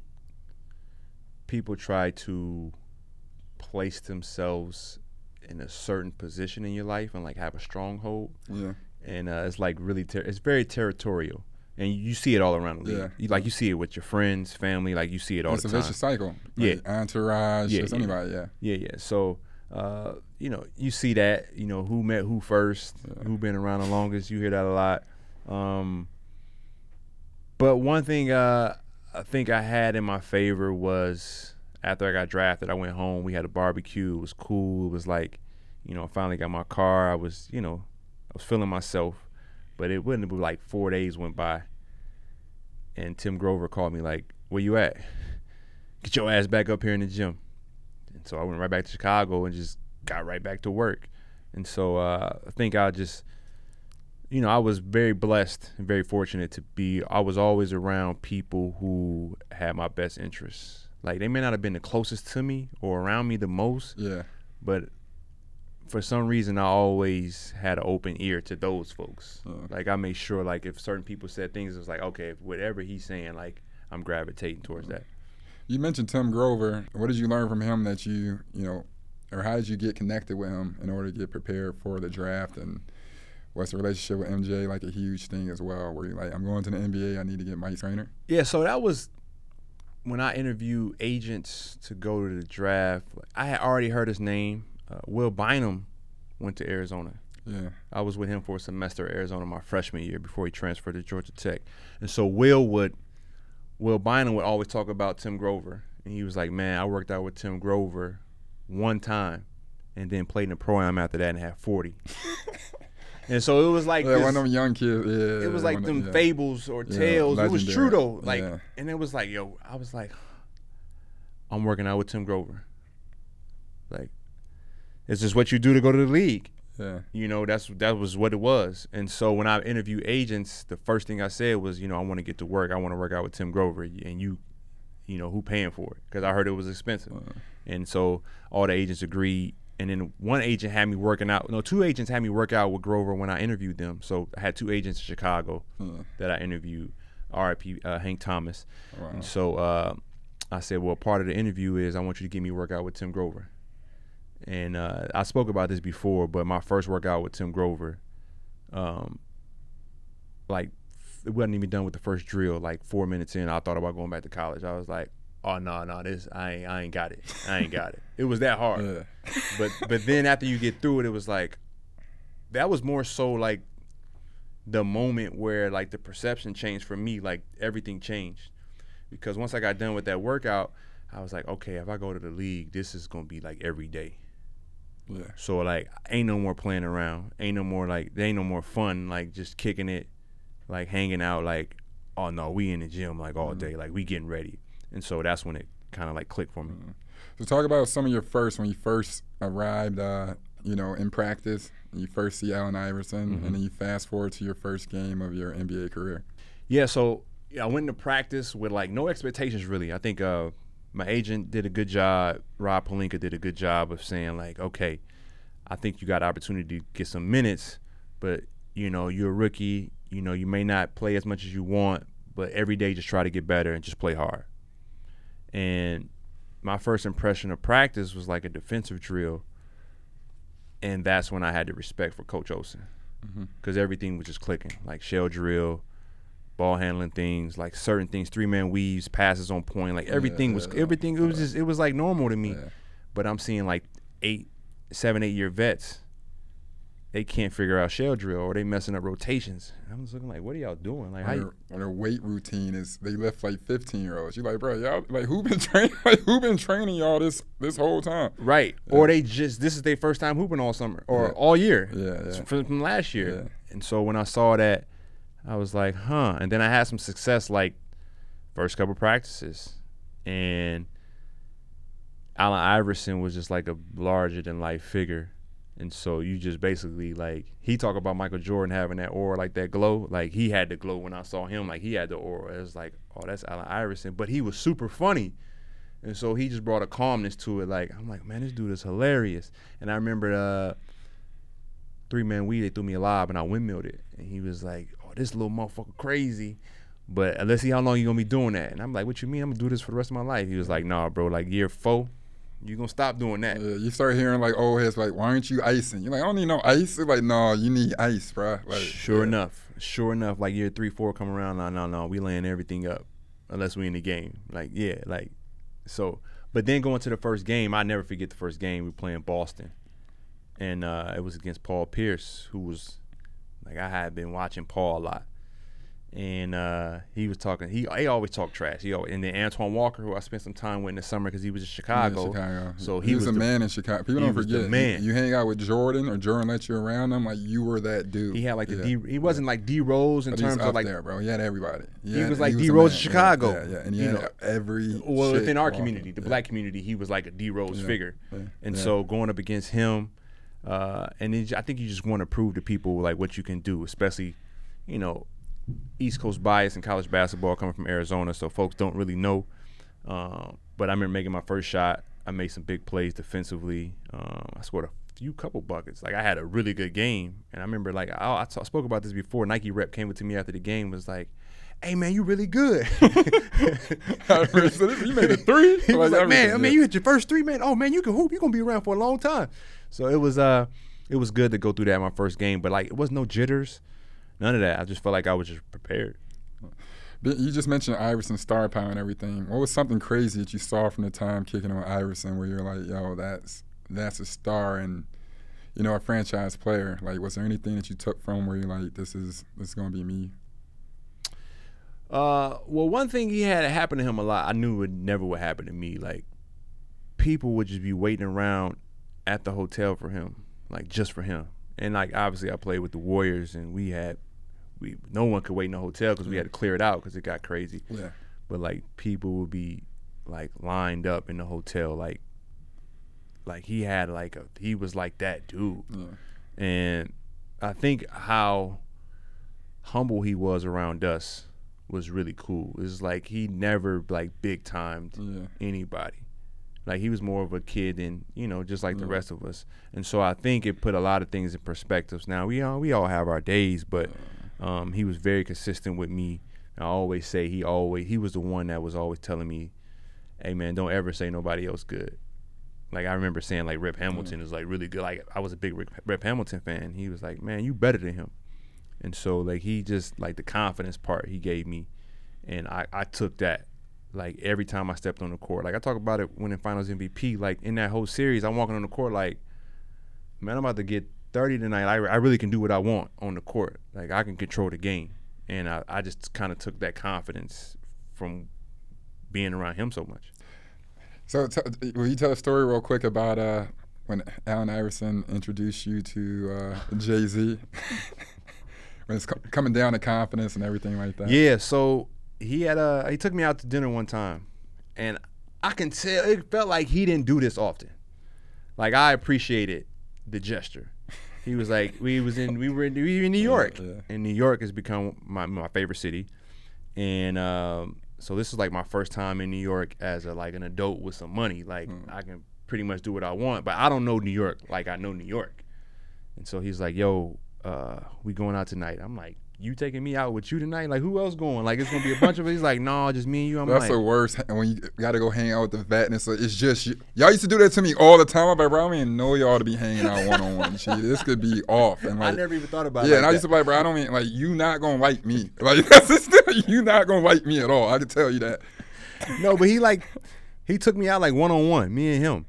people try to place themselves in a certain position in your life and like have a stronghold, Yeah, and uh, it's like really ter- it's very territorial, and you see it all around the league. Yeah. You, like you see it with your friends, family, like you see it all it's the a vicious cycle. Yeah. Entourage, Yeah, yeah. anybody. Yeah, Yeah, yeah. So, uh, you know, you see that, you know, who met who first, who been around the longest. You hear that a lot. Um, But one thing uh, I think I had in my favor was after I got drafted, I went home. We had a barbecue. It was cool. It was like, you know, I finally got my car. I was, you know, I was feeling myself. But it wouldn't be like four days went by, and Tim Grover called me like, "Where you at? Get your ass back up here in the gym." And so I went right back to Chicago and just got right back to work. And so uh, I think I just, you know, I was very blessed and very fortunate to be. I was always around people who had my best interests. Like they may not have been the closest to me or around me the most, Yeah. but for some reason I always had an open ear to those folks. Uh. Like I made sure like if certain people said things, it was like okay, whatever he's saying, like I'm gravitating towards that. You mentioned Tim Grover. What did you learn from him that you, you know, or how did you get connected with him in order to get prepared for the draft? And what's the relationship with MJ like a huge thing as well? Where you like, I'm going to the NBA, I need to get my trainer. Yeah, so that was when I interviewed agents to go to the draft. I had already heard his name. Uh, Will Bynum went to Arizona. Yeah. I was with him for a semester at Arizona my freshman year before he transferred to Georgia Tech. And so Will would Will Bynum would always talk about Tim Grover. And he was like, Man, I worked out with Tim Grover one time and then played in the pro am after that and had forty. *laughs* and so it was like Yeah, this- one of them young kids. Yeah. it was like them fables or tales. it was true though. Like, and it was like, yo, I was like, I'm working out with Tim Grover. Like, it's just what you do to go to the league. Yeah. You know, that's that was what it was. And so when I interview agents, the first thing I said was, you know, I want to get to work. I want to work out with Tim Grover, and you, you know, who paying for it? Because I heard it was expensive. And so all the agents agreed. And then one agent had me working out. No, two agents had me work out with Grover when I interviewed them. So I had two agents in Chicago that I interviewed. R.I.P. Uh, Hank Thomas. And so uh, I said, well, part of the interview is I want you to give me a workout with Tim Grover. And uh, I spoke about this before, but my first workout with Tim Grover, um, like it wasn't even done with the first drill. Like four minutes in, I thought about going back to college. I was like, "Oh no, no, this I ain't, I ain't got it. I ain't got it." *laughs* It was that hard. Yeah. But but then after you get through it, it was like that was more so like the moment where like the perception changed for me. Like everything changed because once I got done with that workout, I was like, okay, if I go to the league, this is gonna be like every day. Yeah. So like, ain't no more playing around. Ain't no more like, there ain't no more fun. Like just kicking it, like hanging out. Like, oh no, we in the gym like all mm-hmm. day. Like we getting ready. And so that's when it kind of like clicked for me. So talk about some of your first when you first arrived, uh, you know, in practice. You first see Allen Iverson, Mm-hmm. and then you fast forward to your first game of your NBA career. Yeah, so yeah, I went into practice with like no expectations really. I think uh, my agent did a good job. Rob Pelinka did a good job of saying like, okay, I think you got opportunity to get some minutes, but you know you're a rookie. You know you may not play as much as you want, but every day just try to get better and just play hard. And my first impression of practice was like a defensive drill, and that's when I had the respect for Coach Olsen mm-hmm. because everything was just clicking, like shell drill ball handling things, like certain things, three man weaves, passes on point, like everything was everything. It was just it was like normal to me. But I'm seeing like eight, seven, eight year vets. They can't figure out shell drill or they messing up rotations. I'm just looking like, what are y'all doing? Like, how Their, you, their weight routine is they lift like 15 year olds. You're like, bro, y'all like who been training? *laughs* Like who been training y'all this this whole time? right? Or they just this is their first time hooping all summer or all year. Yeah, yeah. From, from last year. Yeah. And so when I saw that, I was like, huh. And then I had some success like first couple practices. And Allen Iverson was just like a larger than life figure. And so you just basically like he talked about Michael Jordan having that aura like that glow. Like he had the glow when I saw him, like he had the aura. It was like, oh, that's Allen Iverson. But he was super funny. And so he just brought a calmness to it. Like, I'm like, man, this dude is hilarious. And I remember uh three man weed, they threw me a lob and I windmilled it. And he was like, Oh, this little motherfucker crazy. But let's see how long you gonna be doing that. And I'm like, What you mean? I'm gonna do this for the rest of my life. He was like, Nah, bro, like year four, you gonna stop doing that. Yeah, you start hearing like old heads like, why aren't you icing? You're like, I don't need no ice. It's like, no, you need ice, bro. Like, Sure yeah. enough. Sure enough, like year three, four come around, no, no, no, we laying everything up. Unless we in the game. Like, yeah, like so but then going to the first game, I never forget the first game. We were playing Boston. And uh, it was against Paul Pierce, who was like I had been watching Paul a lot. And uh, he was talking. He he always talked trash. He always, and then Antoine Walker, who I spent some time with in the summer because he was in Chicago. Chicago. So he, he was, was a the- man in Chicago. People he don't forget. man. You, you hang out with Jordan, or Jordan let you around him, like you were that dude. He had like the D. He wasn't like D Rose in But terms of like. there, bro. He had everybody. He had- was like D. Rose in Chicago. Yeah, yeah, and he You had know. every. Well, within our community, the Yeah. black community, he was like a D Rose Yeah. figure, Yeah. and Yeah. so going up against him, uh, and it, I think you just want to prove to people like what you can do, especially, you know, East Coast bias in college basketball coming from Arizona, so folks don't really know. Um, but I remember making my first shot. I made some big plays defensively. Um, I scored a few couple buckets. Like I had a really good game, and I remember like I, I, t- I spoke about this before. Nike rep came up to me after the game was like. Hey man, you really good. *laughs* I remember, so this- you made a three? *laughs* He was Like like, man, I mean, you hit your first three, man. Oh man, you can hoop. You're gonna be around for a long time. So it was uh, it was good to go through that my first game, but like it was no jitters, none of that. I just felt like I was just prepared. You just mentioned Iverson star power and everything. What was something crazy that you saw from the time kicking on Iverson where you're like, yo, that's that's a star and you know a franchise player? Like, was there anything that you took from where you're like, this is this is gonna be me? Uh, well, one thing he had happen to him a lot. I knew it would never would happen to me. Like people would just be waiting around at the hotel for him, like just for him. And like obviously, I played with the Warriors, and we had we no one could wait in the hotel because we had to mm. clear it out because it got crazy. Yeah. but like people would be like lined up in the hotel like like he had like a he was like that dude Yeah. and i think how humble he was around us was really cool it's like he never like big timed Yeah. anybody like he was more of a kid than you know just like the rest of us. And so i think it put a lot of things in perspectives. Now we all we all have our days but um, he was very consistent with me. I always say he always he was the one that was always telling me hey man don't ever say nobody else good. Like i remember saying like rip hamilton is like really good. Like i was a big rip, rip hamilton fan. He was like man you better than him. And so like he just like the confidence part he gave me. And i i took that like every time i stepped on the court. Like i talk about it winning finals mvp like in that whole series i'm walking on the court like man i'm about to get 30 tonight. I, I really can do what i want on the court. Like i can control the game. And i, I just kind of took that confidence from being around him so much. So, t- will you tell a story real quick about uh, when Allen Iverson introduced you to uh, Jay Z? *laughs* when it's co- coming down to confidence and everything like that. Yeah, so he had a he took me out to dinner one time, and I can tell it felt like he didn't do this often. Like I appreciated the gesture. He was like we was in we were in, we were in New York, yeah. and New York has become my my favorite city, and um, so this is like my first time in New York as a like an adult with some money. Like I can pretty much do what I want, but I don't know New York like I know New York. And so he's like, "Yo, uh, we going out tonight." I'm like, "You taking me out with you tonight? Like, who else going? Like, it's gonna be a bunch of." us." He's like, "No, just me and you." I'm That's like, the worst when you got to go hang out with the vet and it's, like, it's just you. y'all used to do that to me all the time. I'm like, bro, I don't even know y'all to be hanging out one on one. This could be off. And I never even thought about. it yeah, like and I used that. to be like, bro, I don't mean like you not gonna like me. Like *laughs* that's just, you not gonna like me at all. I can tell you that. no, but he like he took me out like one on one, me and him,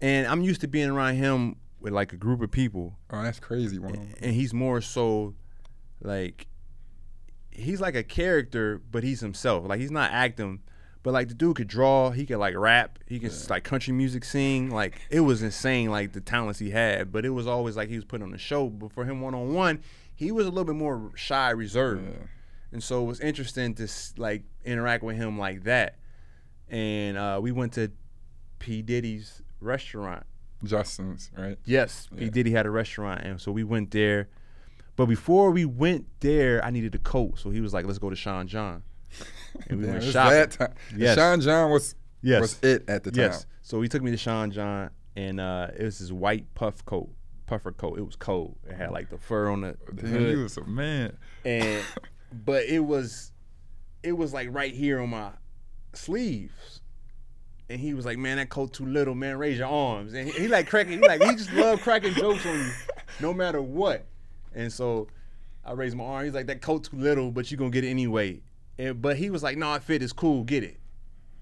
and I'm used to being around him with like a group of people, Oh, that's crazy. One and he's more so like he's like a character, but he's himself. Like he's not acting, but like the dude could draw, he could like rap, he could like country music sing. Like it was insane, like the talents he had. But it was always like he was putting on the show. But for him one on one, he was a little bit more shy, reserved. And so it was interesting to like interact with him like that. And uh, we went to P Diddy's restaurant. Justin's right. Yes, P Diddy had a restaurant, and so we went there. But before we went there, I needed a coat, so he was like, "Let's go to Sean John." And we *laughs* Damn, went shopping. that time. Yes. Sean John was Yes. was it at the time. Yes. So he took me to Sean John, and uh, it was his white puff coat, puffer coat. It was cold. It had like the fur on the, the Damn, hood. he was a man. and *laughs* but it was it was like right here on my sleeves and he was like man that coat too little man raise your arms and he, he like cracking he like he just loved cracking jokes on you no matter what and so i raised my arm. He's like that coat too little but you're gonna get it anyway. And, but he was like no it fit. It's cool. Get it.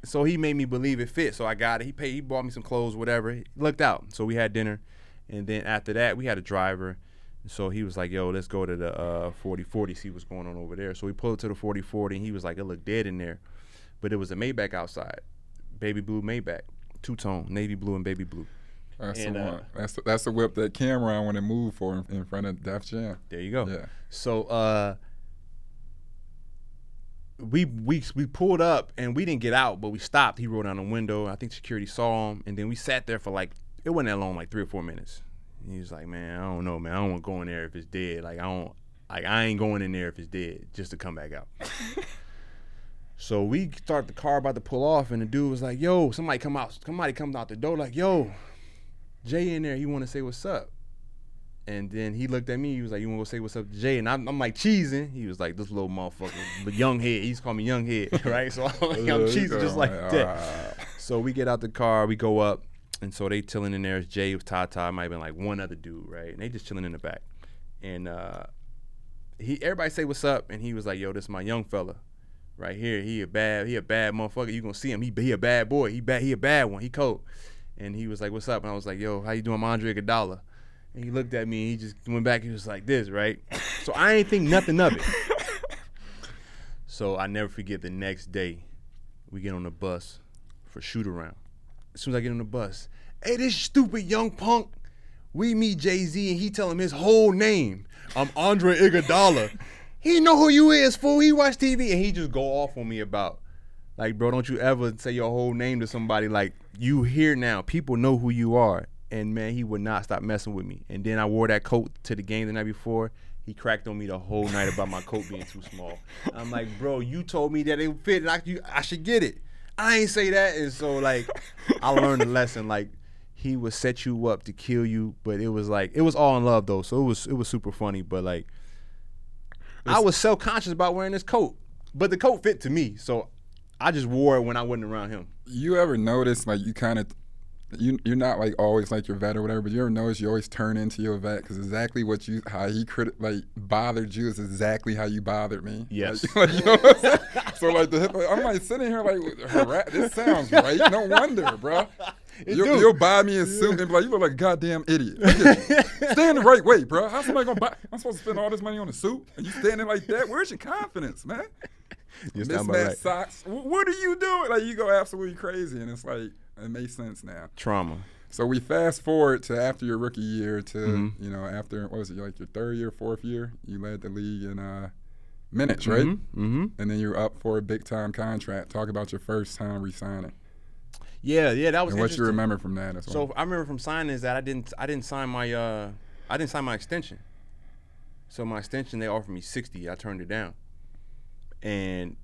So he made me believe it fit. So i got it. He paid he bought me some clothes whatever. He looked out. So we had dinner. And then after that we had a driver. So he was like, "Yo, let's go to the uh, 4040, see what's going on over there." So we pulled to the 4040, and he was like, "It looked dead in there," but it was a Maybach outside, baby blue Maybach, two tone, navy blue and baby blue. That's And, the uh, one. That's the, that's the whip that Cam'ron want to move for in, in front of Def Jam. There you go. Yeah. So uh we we we pulled up and we didn't get out, but we stopped. He rolled down the window. I think security saw him, and then we sat there for like it wasn't that long, like three or four minutes. And he was like, "Man, I don't know, man. I don't want to go in there if it's dead. Like I don't, like I ain't going in there if it's dead, just to come back out." *laughs* so we start the car about to pull off, and the dude was like, "Yo, somebody come out. Somebody comes out the door like, yo, Jay in there. He want to say what's up." And then he looked at me. He was like, "You want to go say what's up to Jay?" And I'm, I'm like cheesing. He was like, "This little motherfucker, *laughs* young head. He's called me young head, *laughs* right?" So I'm, like, I'm cheesing just like that. So we get out the car, we go up, and so they chilling in there. It's Jay, with Tata, might have been like one other dude, right? And they just chilling in the back. And uh, he, everybody say what's up, and he was like, "Yo, this my young fella, right here. He a bad, he a bad motherfucker. You gonna see him? He, he a bad boy. He bad, he a bad one. He cold." And he was like, "What's up?" And I was like, "Yo, how you doing, I'm Andre Iguodala?" And he looked at me, and he just went back. He was like this, right? So I ain't think nothing of it. *laughs* So I never forget the next day, we get on the bus for shoot around. As soon as I get on the bus, hey, this stupid young punk, we meet Jay Z and he tell him his whole name. I'm Andre Iguodala. *laughs* he know who you is, fool. He watch TV and he just go off on me about, like, bro, don't you ever say your whole name to somebody. Like, you here now. People know who you are. And man, he would not stop messing with me. And then I wore that coat to the game the night before. He cracked on me the whole night about my coat being too small. I'm like, bro, you told me that it would fit, and I, you, I should get it. I ain't say that, and so like, I learned a lesson. Like, he would set you up to kill you, but it was like it was all in love though, so it was it was super funny. But like, I was self conscious about wearing this coat, but the coat fit to me, so I just wore it when I wasn't around him. You ever notice like you kind of you you're not like always like your vet or whatever, but you ever notice you always turn into your vet because exactly what you how he crit like bothered you is exactly how you bothered me. Yes. Like, *laughs* like, you know what I'm saying? so like the I'm like sitting here like this sounds right. No wonder, bro. You'll, you'll buy me a suit and be like, you look like a goddamn idiot. Look at you. Stand the right way, bro. How's somebody gonna buy? I'm supposed to spend all this money on a suit, and you standing like that? Where's your confidence, man? *laughs* You Mismatched right. socks. What are you doing? Like you go absolutely crazy, and it's like it makes sense now. Trauma. So we fast forward to after your rookie year to Mm-hmm. you know after what was it like your third year, fourth year? You led the league in uh, minutes, right? Mm-hmm. And then you're up for a big time contract. Talk about your first time re-signing Yeah, yeah, that was and what you remember from that. As well. So I remember from signing is that I didn't I didn't sign my uh I didn't sign my extension. So my extension they offered me sixty. I turned it down. And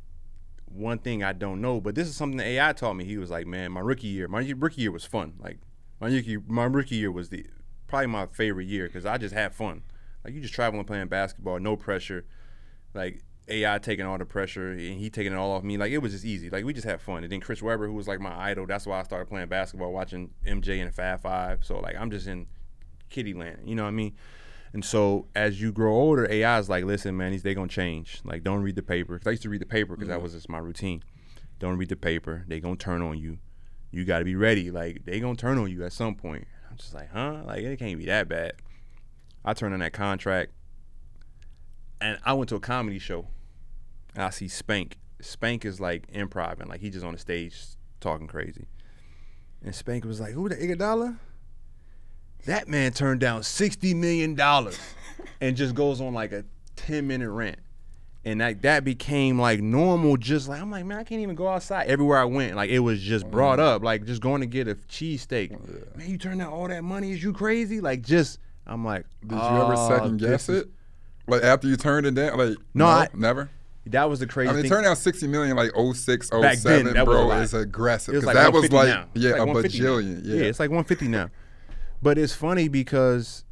one thing I don't know, but this is something that AI taught me. He was like, "Man, my rookie year, my rookie year was fun. Like my rookie my rookie year was the probably my favorite year because I just had fun. Like you just traveling playing basketball, no pressure. Like AI taking all the pressure and he taking it all off me. Like it was just easy. Like we just had fun. And then Chris Webber, who was like my idol, that's why I started playing basketball, watching MJ and Fab Five. So like I'm just in kitty land. You know what I mean? And so as you grow older, AI is like, listen, man, these they gonna change. Like don't read the paper. Cause I used to read the paper because that mm-hmm. was just my routine. Don't read the paper. They gonna turn on you. You got to be ready. Like they gonna turn on you at some point. I'm just like, huh? Like it can't be that bad. I turned on that contract, and I went to a comedy show, and I see Spank. Spank is like improv and like he just on the stage talking crazy. And Spank was like, "Who the Iguodala?" That man turned down sixty million dollars, *laughs* and just goes on like a ten minute rant. And that that became like normal. Just like I'm like, man, I can't even go outside. Everywhere I went, like it was just brought mm. up. Like just going to get a cheesesteak. Man, you turned down all that money? Is you crazy? Like just, I'm like, Did you ever "Oh, second guess it? Like after you turned it down? Like No, I- never. That was the crazy I mean, thing. turning out 60 million like 06, 07, Back then, that was a bro, lot. is aggressive. It was 'Cause like that was like, now. Yeah, like a 150 now. bajillion. Yeah. it's like 150 now. But it's funny because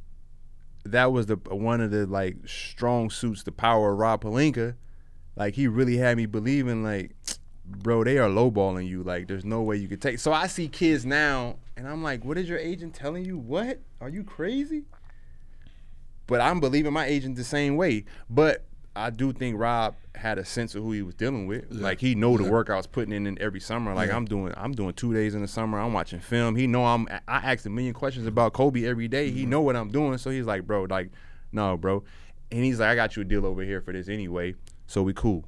that was the one of the like strong suits, the power of Rob Pelinka. Like he really had me believing, like, bro, they are lowballing you. Like, there's no way you could take. So I see kids now, and I'm like, what is your agent telling you? What? Are you crazy? But I'm believing my agent the same way. But I do think Rob had a sense of who he was dealing with. Like he know the work I was putting in, in every summer. Like I'm doing, I'm doing two days in the summer. I'm watching film. He know I'm. I ask a million questions about Kobe every day. He know what I'm doing. So he's like, bro, like no, bro. And he's like, I got you a deal over here for this anyway, so we cool.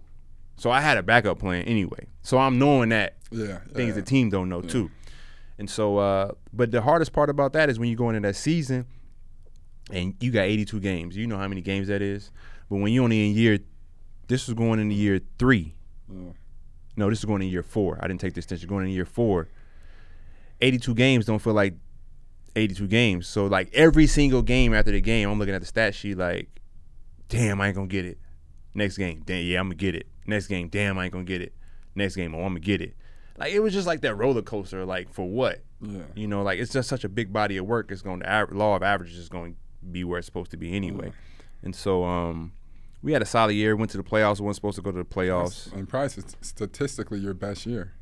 So I had a backup plan anyway. So I'm knowing that Yeah. things yeah. the team don't know too. And so, uh, but the hardest part about that is when you go into that season and you got 82 games. You know how many games that is. But when you only in year, this was going into year three. Mm. No, this is going in year four. I didn't take this extension. Going in year four. 82 games don't feel like 82 games. So like every single game after the game, I'm looking at the stat sheet like, damn, I ain't gonna get it. Next game, damn, yeah, I'm gonna get it. Next game, damn, I ain't gonna get it. Next game, oh, I'm gonna get it. Like it was just like that roller coaster. Like for what? Yeah. You know, like it's just such a big body of work. It's going to law of averages is going to be where it's supposed to be anyway. Mm. And so, um, we had a solid year. Went to the playoffs. wasn't supposed to go to the playoffs. And probably st- statistically your best year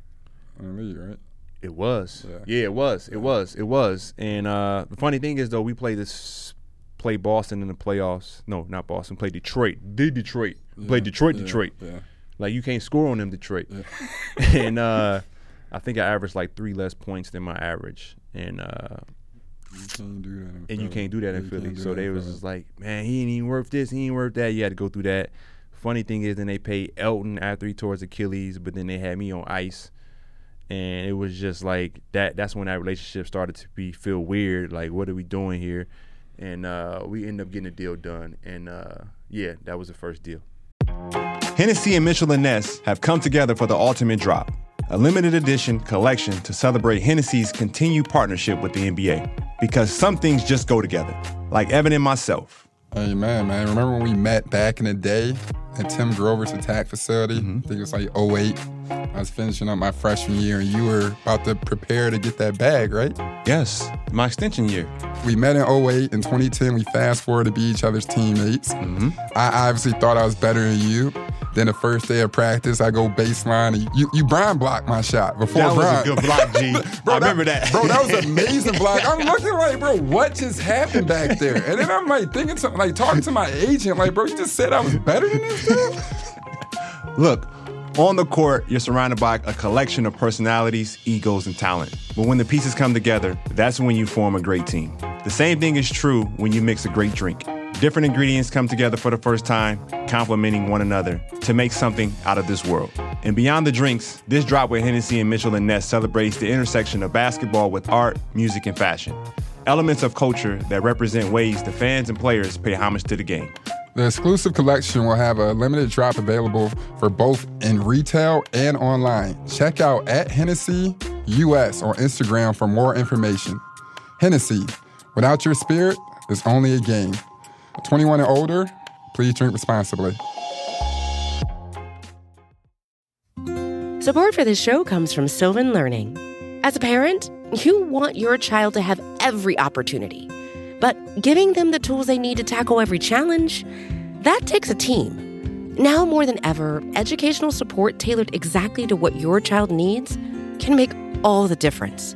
in the league, right? It was. Yeah. Yeah, it was. It was. It was. And uh, the funny thing is, though, we played this, play Boston in the playoffs. No, not Boston. Played Detroit. The Detroit. Played Detroit. Yeah, Detroit. Yeah. Like you can't score on them, Detroit. *laughs* and uh, I think I averaged like three less points than my average. And uh, can't do that. In and you can't do that in you Philly. So they was Philly. just like, man, he ain't even worth this. He ain't worth that. You had to go through that. Funny thing is, then they paid Elton after he tore his Achilles, but then they had me on ice, and it was just like that. That's when that relationship started to be feel weird. Like, what are we doing here? And uh, we ended up getting a deal done. And uh, yeah, that was the first deal. Hennessy and Mitchell and Ness have come together for the ultimate drop, a limited edition collection to celebrate Hennessy's continued partnership with the NBA. Because some things just go together, like Evan and myself. Hey man, man, remember when we met back in the day at Tim Grover's attack facility? Mm-hmm. I think it was like 08. I was finishing up my freshman year and you were about to prepare to get that bag, right? Yes, my extension year. We met in 08. In 2010, we fast forward to be each other's teammates. Mm-hmm. I obviously thought I was better than you. Then the first day of practice, I go baseline and you, you Brian blocked my shot before That was a good block, G. *laughs* Bro, I remember that. Bro, that was an *laughs* amazing block. I'm looking like, bro, what just happened back there? And then I'm like thinking something, like talking to my agent, like, bro, you just said I was better than this dude? *laughs* Look, on the court, you're surrounded by a collection of personalities, egos, and talent. But when the pieces come together, that's when you form a great team. The same thing is true when you mix a great drink. Different ingredients come together for the first time, complementing one another to make something out of this world. And beyond the drinks, this drop with Hennessy and Mitchell and Ness celebrates the intersection of basketball with art, music, and fashion. Elements of culture that represent ways the fans and players pay homage to the game. The exclusive collection will have a limited drop available for both in retail and online. Check out at Hennessy US on Instagram for more information. Hennessy, without your spirit, it's only a game. 21 and older, please drink responsibly. Support for this show comes from Sylvan Learning. As a parent, you want your child to have every opportunity, but giving them the tools they need to tackle every challenge, that takes a team. Now more than ever, educational support tailored exactly to what your child needs can make all the difference.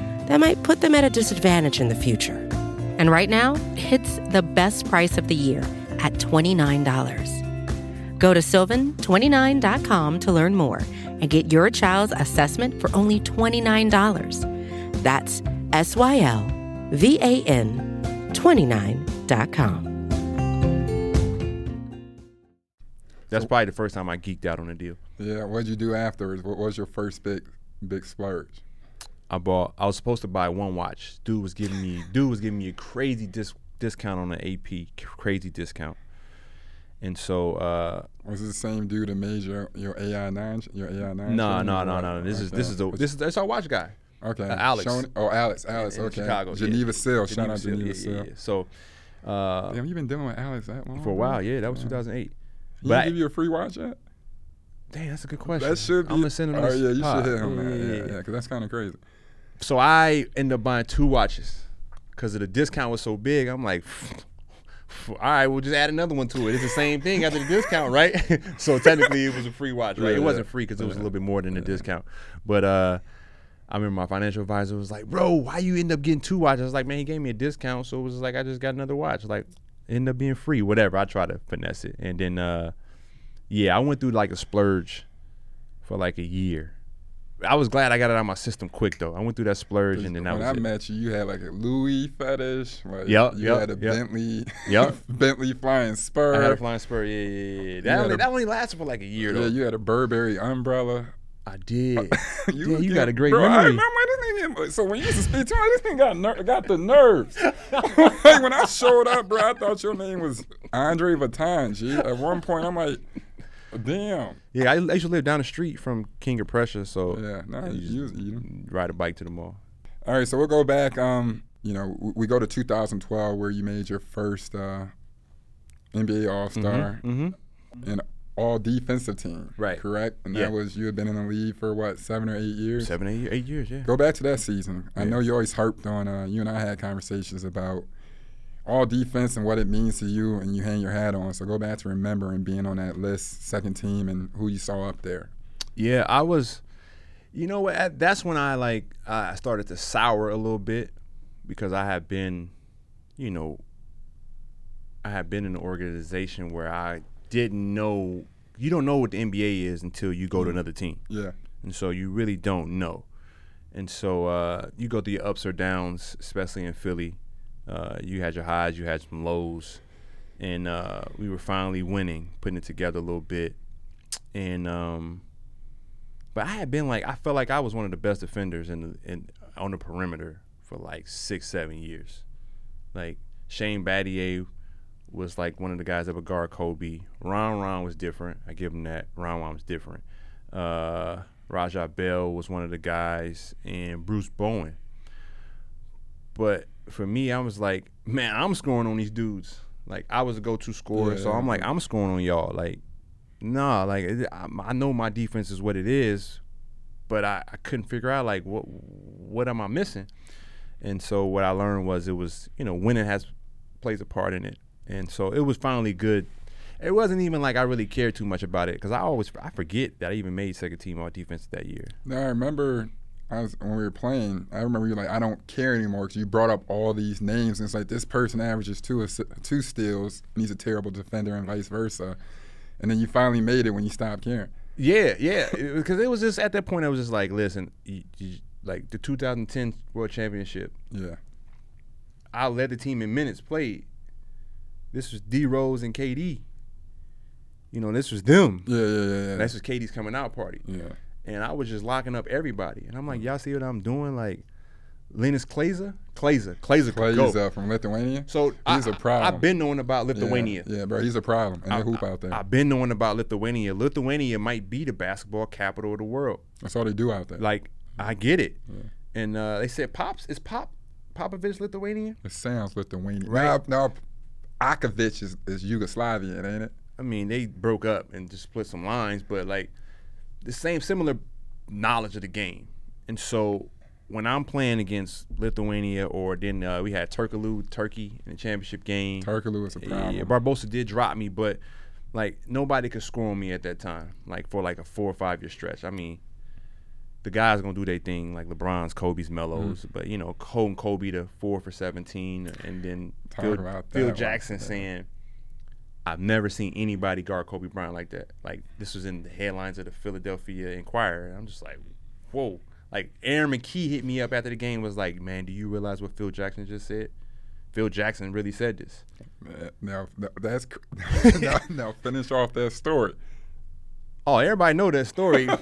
that might put them at a disadvantage in the future. And right now, it's the best price of the year at $29. Go to sylvan29.com to learn more and get your child's assessment for only $29. That's S Y L V A N 29.com. That's probably the first time I geeked out on a deal. Yeah, what'd you do afterwards? What was your first big big splurge? I bought. I was supposed to buy one watch. Dude was giving me. Dude was giving me a crazy dis, discount on the AP. Crazy discount. And so, uh, Was it the same dude that made your, your AI nine your AI nine? no, no, no, no. This is this is the this is that's our watch guy. okay. uh, Alex. Showing- oh, Alex, Alex. in okay. Chicago. yeah. Geneva Seal. Shout out Geneva yeah, yeah, yeah. So, uh, Damn, you been dealing with Alex that long? for a while, yeah, that was 2008. He But give you a free watch yet? Damn, that's a good question. That should be. I'm gonna send him. Oh yeah, you pod. should hit him, man. Yeah, Yeah, yeah, yeah, yeah. because that's kind of crazy. So I ended up buying two watches because the discount was so big. I'm like, All right, we'll just add another one to it. It's the same thing after the discount, *laughs* right? *laughs* so technically, it was a free watch, right? Yeah, it wasn't free because it was a little bit more than the discount. But uh, I remember my financial advisor was like, "Bro, why you end up getting two watches?" I was like, "Man, he gave me a discount, so it was like I just got another watch. Like, ended up being free, whatever." I try to finesse it, and then uh, yeah, I went through like a splurge for like a year. I was glad I got it out of my system quick though. I went through that splurge, and then that was. when was I it. met you, you had like a Louis fetish. Like, Yup, You yup, had a yup. Bentley. Yup. *laughs* Bentley flying spur. I had a flying spur. Yeah, yeah, yeah. That, only, a- that only lasted for like a year though. yeah, you had a Burberry umbrella. I did. you *laughs* yeah, you got a great bro, I memory. remember this nigga. So when you used to speak to me, this thing got ner- got the nerves. *laughs* like when I showed up, bro, I thought your name was Andre Vuitton. G. At one point, I'm like, damn. Yeah, I, I used to live down the street from King of Prussia, so Yeah, you just you, you ride a bike to the mall. All right, so we'll go back. Um, you know, we go to 2012 where you made your first uh, NBA All Star Mm-hmm. and All Defensive Team. Right. Correct. And Yeah. that was you had been in the league for what seven or eight years. Seven, eight, eight years, yeah. Go back to that season. I know you always harped on. Uh, you and I had conversations about all defense and what it means to you, and you hang your hat on. So go back to remembering being on that list, second team, and who you saw up there. Yeah, I was. You know what? That's when I like I started to sour a little bit because I had been, you know, I had been in an organization where I didn't know. You don't know what the NBA is until you go to another team. Yeah. and so you really don't know. And so uh, you go through your ups or downs, especially in Philly. Uh, you had your highs, you had some lows, and uh, we were finally winning, putting it together a little bit. And um, but I had been like, I felt like I was one of the best defenders in the, in on the perimeter for like six, seven years. Like Shane Battier was like one of the guys that would guard Kobe. Ron Ron was different. I give him that. Ron Ron was different. Uh, Raja Bell was one of the guys, and Bruce Bowen. But for me, I was like, man, I'm scoring on these dudes. Like I was a go-to scorer, so I'm like, I'm scoring on y'all. Like, nah, like it- I, I know my defense is what it is, but I, I couldn't figure out like what what am I missing? And so what I learned was it was you know winning has plays a part in it, and so it was finally good. It wasn't even like I really cared too much about it because I always I forget that I even made second team all defense that year. Now I remember I was when we were playing. I remember you like, I don't care anymore because you brought up all these names. And it's like this person averages two two steals and he's a terrible defender and vice versa. And then you finally made it when you stopped caring. Yeah, yeah, because it was just at that point I was just like, listen, you, you, like the 2010 World Championship, Yeah. I led the team in minutes played. This was D Rose and KD. You know, this was them. Yeah, yeah, yeah, yeah. That's was KD's coming out party. yeah. And I was just locking up everybody. And I'm like, y'all see what I'm doing? Like, Linas Kleiza, Kleiza, Kleiza, could Plays go. uh, from Lithuania. So he's I, a problem. I've been knowing about Lithuania. Yeah, bro, he's a problem. And they hoop out there. I've been knowing about Lithuania. Lithuania might be the basketball capital of the world. That's all they do out there. Like, I get it. And uh, they said, Pops, is Pop Popovich Lithuanian? it sounds Lithuanian. Right. Now, Akovic is, is Yugoslavian, ain't it? I mean, they broke up and just split some lines, but like the same similar knowledge of the game. And so when I'm playing against Lithuania or then uh, we had Turkoglu, Turkey in the championship game. Turkoglu is a problem. Yeah, Barbosa did drop me, but like nobody could score on me at that time, like for like a four or five year stretch. I mean, the guys gonna do their thing, like LeBron's, Kobe's, Melos, Mm-hmm. but you know, holding Kobe to four for seventeen, and then Talk Phil, about Phil that one. Jackson saying, "I've never seen anybody guard Kobe Bryant like that." Like this was in the headlines of the Philadelphia Inquirer. And I'm just like, whoa. Like Aaron McKie hit me up after the game was like, "Man, do you realize what Phil Jackson just said?" Phil Jackson really said this. Uh, now, now that's *laughs* now, now finish off that story. Oh, everybody know that story. *laughs*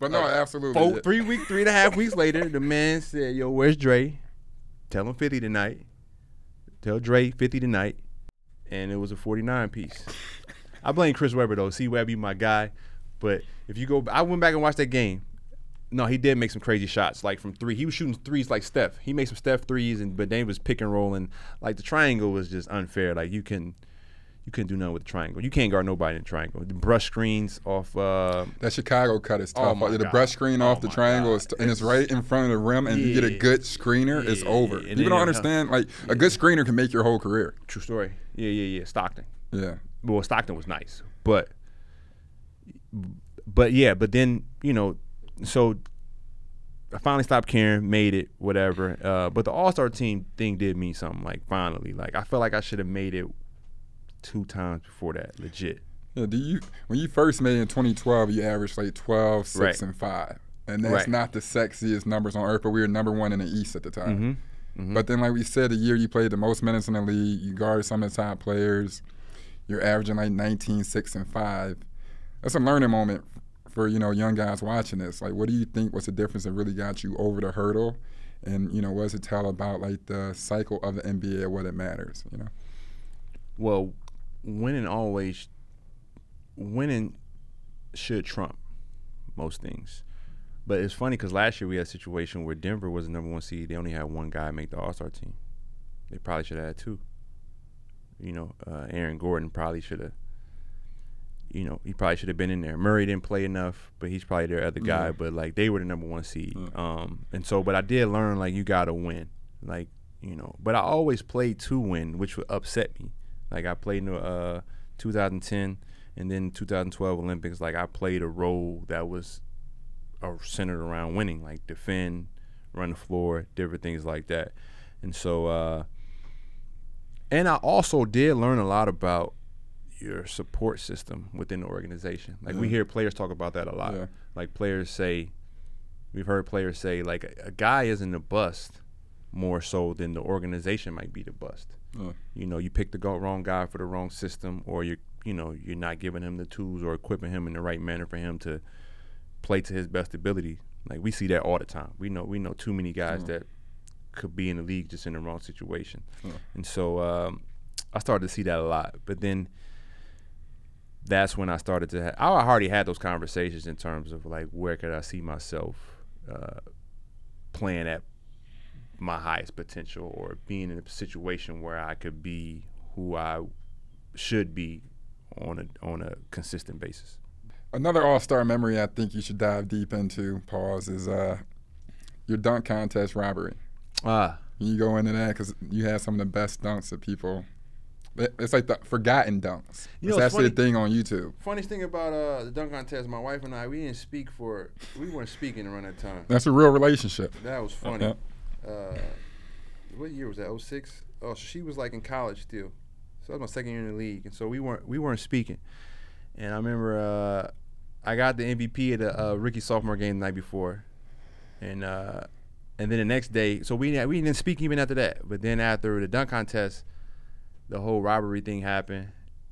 But no, uh, absolutely. Four, three week, three and a half weeks later, the man said, "Yo, where's Dre? Tell him 50 tonight. Tell Dre 50 tonight." And it was a 49 piece. I blame Chris Webber though. C Webby, my guy. But if you go, I went back and watched that game. No, he did make some crazy shots, like from three. He was shooting threes like Steph. He made some Steph threes, and but then was pick and roll, and like the triangle was just unfair. Like you can, you couldn't do nothing with the triangle. You can't guard nobody in the triangle. The brush screens off. Uh, That Chicago cut is Oh tough. my the God. brush screen Oh off the triangle is t- and it's right in front of the rim, and you get a good screener, it's over. and People don't understand. Like a good screener can make your whole career. true story. Yeah, yeah, yeah. Stockton. Yeah. well, Stockton was nice, but but yeah, but then you know, so I finally stopped caring, made it, whatever. Uh, but the All Star team thing did mean something. Like finally, like I felt like I should have made it two times before that, legit. Yeah, do you when you first made in 2012, you averaged like 12, 6, Right. and 5. And that's Right. not the sexiest numbers on earth, but we were number one in the East at the time. Mm-hmm. But then, like we said, the year you played the most minutes in the league, you guarded some of the top players, you're averaging like 19, 6, and 5. That's a learning moment for, you know, young guys watching this. Like, what do you think was the difference that really got you over the hurdle? And, you know, what does it tell about, like, the cycle of the NBA what it matters, you know? Well, winning always winning should trump most things. But it's funny because last year we had a situation where Denver was the number one seed. They only had one guy make the All Star team. They probably should have had two. You know, uh, Aaron Gordon probably should have. You know, he probably should have been in there. Murray didn't play enough, but he's probably their other guy. Yeah. But like they were the number one seed. Yeah. Um, and so, but I did learn like you got to win. Like you know, but I always played to win, which would upset me. Like I played in the uh, 2010 and then 2012 Olympics. Like I played a role that was uh, centered around winning, like defend, run the floor, different things like that. And so, uh, and I also did learn a lot about your support system within the organization. Like we hear players talk about that a lot. Yeah. Like players say, we've heard players say, like a, a guy isn't a bust more so than the organization might be the bust. Yeah. You know, you pick the go- wrong guy for the wrong system, or you you know you're not giving him the tools or equipping him in the right manner for him to play to his best ability. Like we see that all the time. We know we know too many guys that could be in the league just in the wrong situation, and so um, I started to see that a lot. But then that's when I started to. Ha- I already had those conversations in terms of like where could I see myself uh, playing at my highest potential or being in a situation where I could be who I should be on a on a consistent basis. Another All Star memory I think you should dive deep into, pause, is uh, your dunk contest robbery. Ah, Can you go into that because you had some of the best dunks that people. It's like the forgotten dunks. You know, it's it's actually a thing on YouTube. funniest thing about uh, the dunk contest, my wife and I, we didn't speak for, we weren't speaking around that time. That's a real relationship. That was funny. Yeah. Uh, what year was that? 06? Oh, she was like in college still. So that was my second year in the league, and so we weren't we weren't speaking. And I remember uh, I got the MVP at the uh, rookie sophomore game the night before, and uh, and then the next day, so we we didn't speak even after that. But then after the dunk contest, the whole robbery thing happened,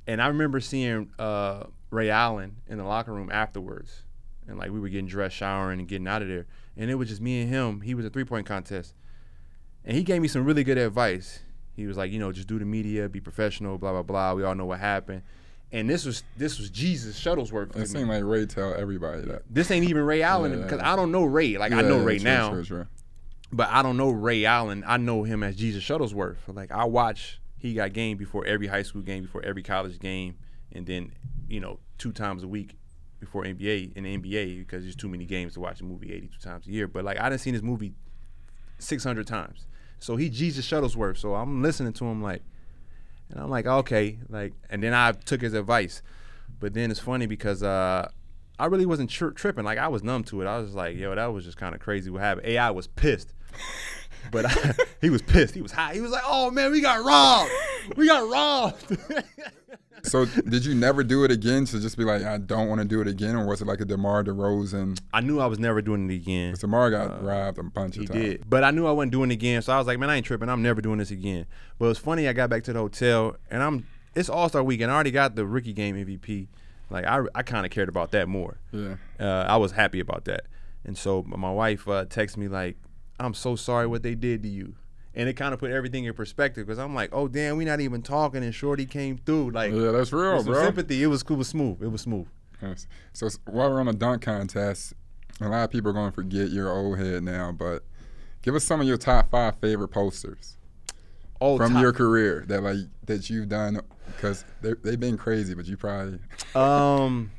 and I remember seeing uh, Ray Allen in the locker room afterwards, and like we were getting dressed, showering, and getting out of there, and it was just me and him. He was a three point contest, and he gave me some really good advice. He was like, you know, just do the media, be professional, blah blah blah. We all know what happened, and this was this was Jesus Shuttlesworth. It seemed like Ray tell everybody that. this ain't even Ray Allen Yeah. because I don't know Ray. Like I know yeah, Ray true, now, true, true. but I don't know Ray Allen. I know him as Jesus Shuttlesworth. Like I watch, he got game before every high school game, before every college game, and then you know two times a week before NBA in the NBA because there's too many games to watch a movie 82 times a year. But like I didn't seen this movie 600 times. So he Jesus Shuttlesworth. So I'm listening to him like, and I'm like, okay, like, and then I took his advice. But then it's funny because uh, I really wasn't tri- tripping. Like I was numb to it. I was like, yo, that was just kind of crazy what happened. AI was pissed. But I, *laughs* he was pissed. He was hot. He was like, "Oh man, we got robbed. We got robbed." *laughs* So did you never do it again to just be like, I don't want to do it again, or was it like a DeMar DeRozan? I knew I was never doing it again. Because DeMar got robbed a bunch of Uh, He times. did, but I knew I wasn't doing it again. So I was like, "Man, I ain't tripping. I'm never doing this again." But it was funny. I got back to the hotel, and I'm it's All Star Weekend. I already got the rookie game MVP. Like I, I kind of cared about that more. Yeah. uh, I was happy about that. And so my wife uh, texted me like, "I'm so sorry what they did to you," and it kind of put everything in perspective because I'm like, "Oh damn, we not even talking," and Shorty came through like, Yeah, that's real, bro. sympathy. It was cool, it was smooth. It was smooth. Yes. So while we're on the dunk contest, a lot of people are going to forget your old head now, but give us some of your top five favorite posters. Oh, from top- your career that like that you've done because they've been crazy, but you probably *laughs* Um,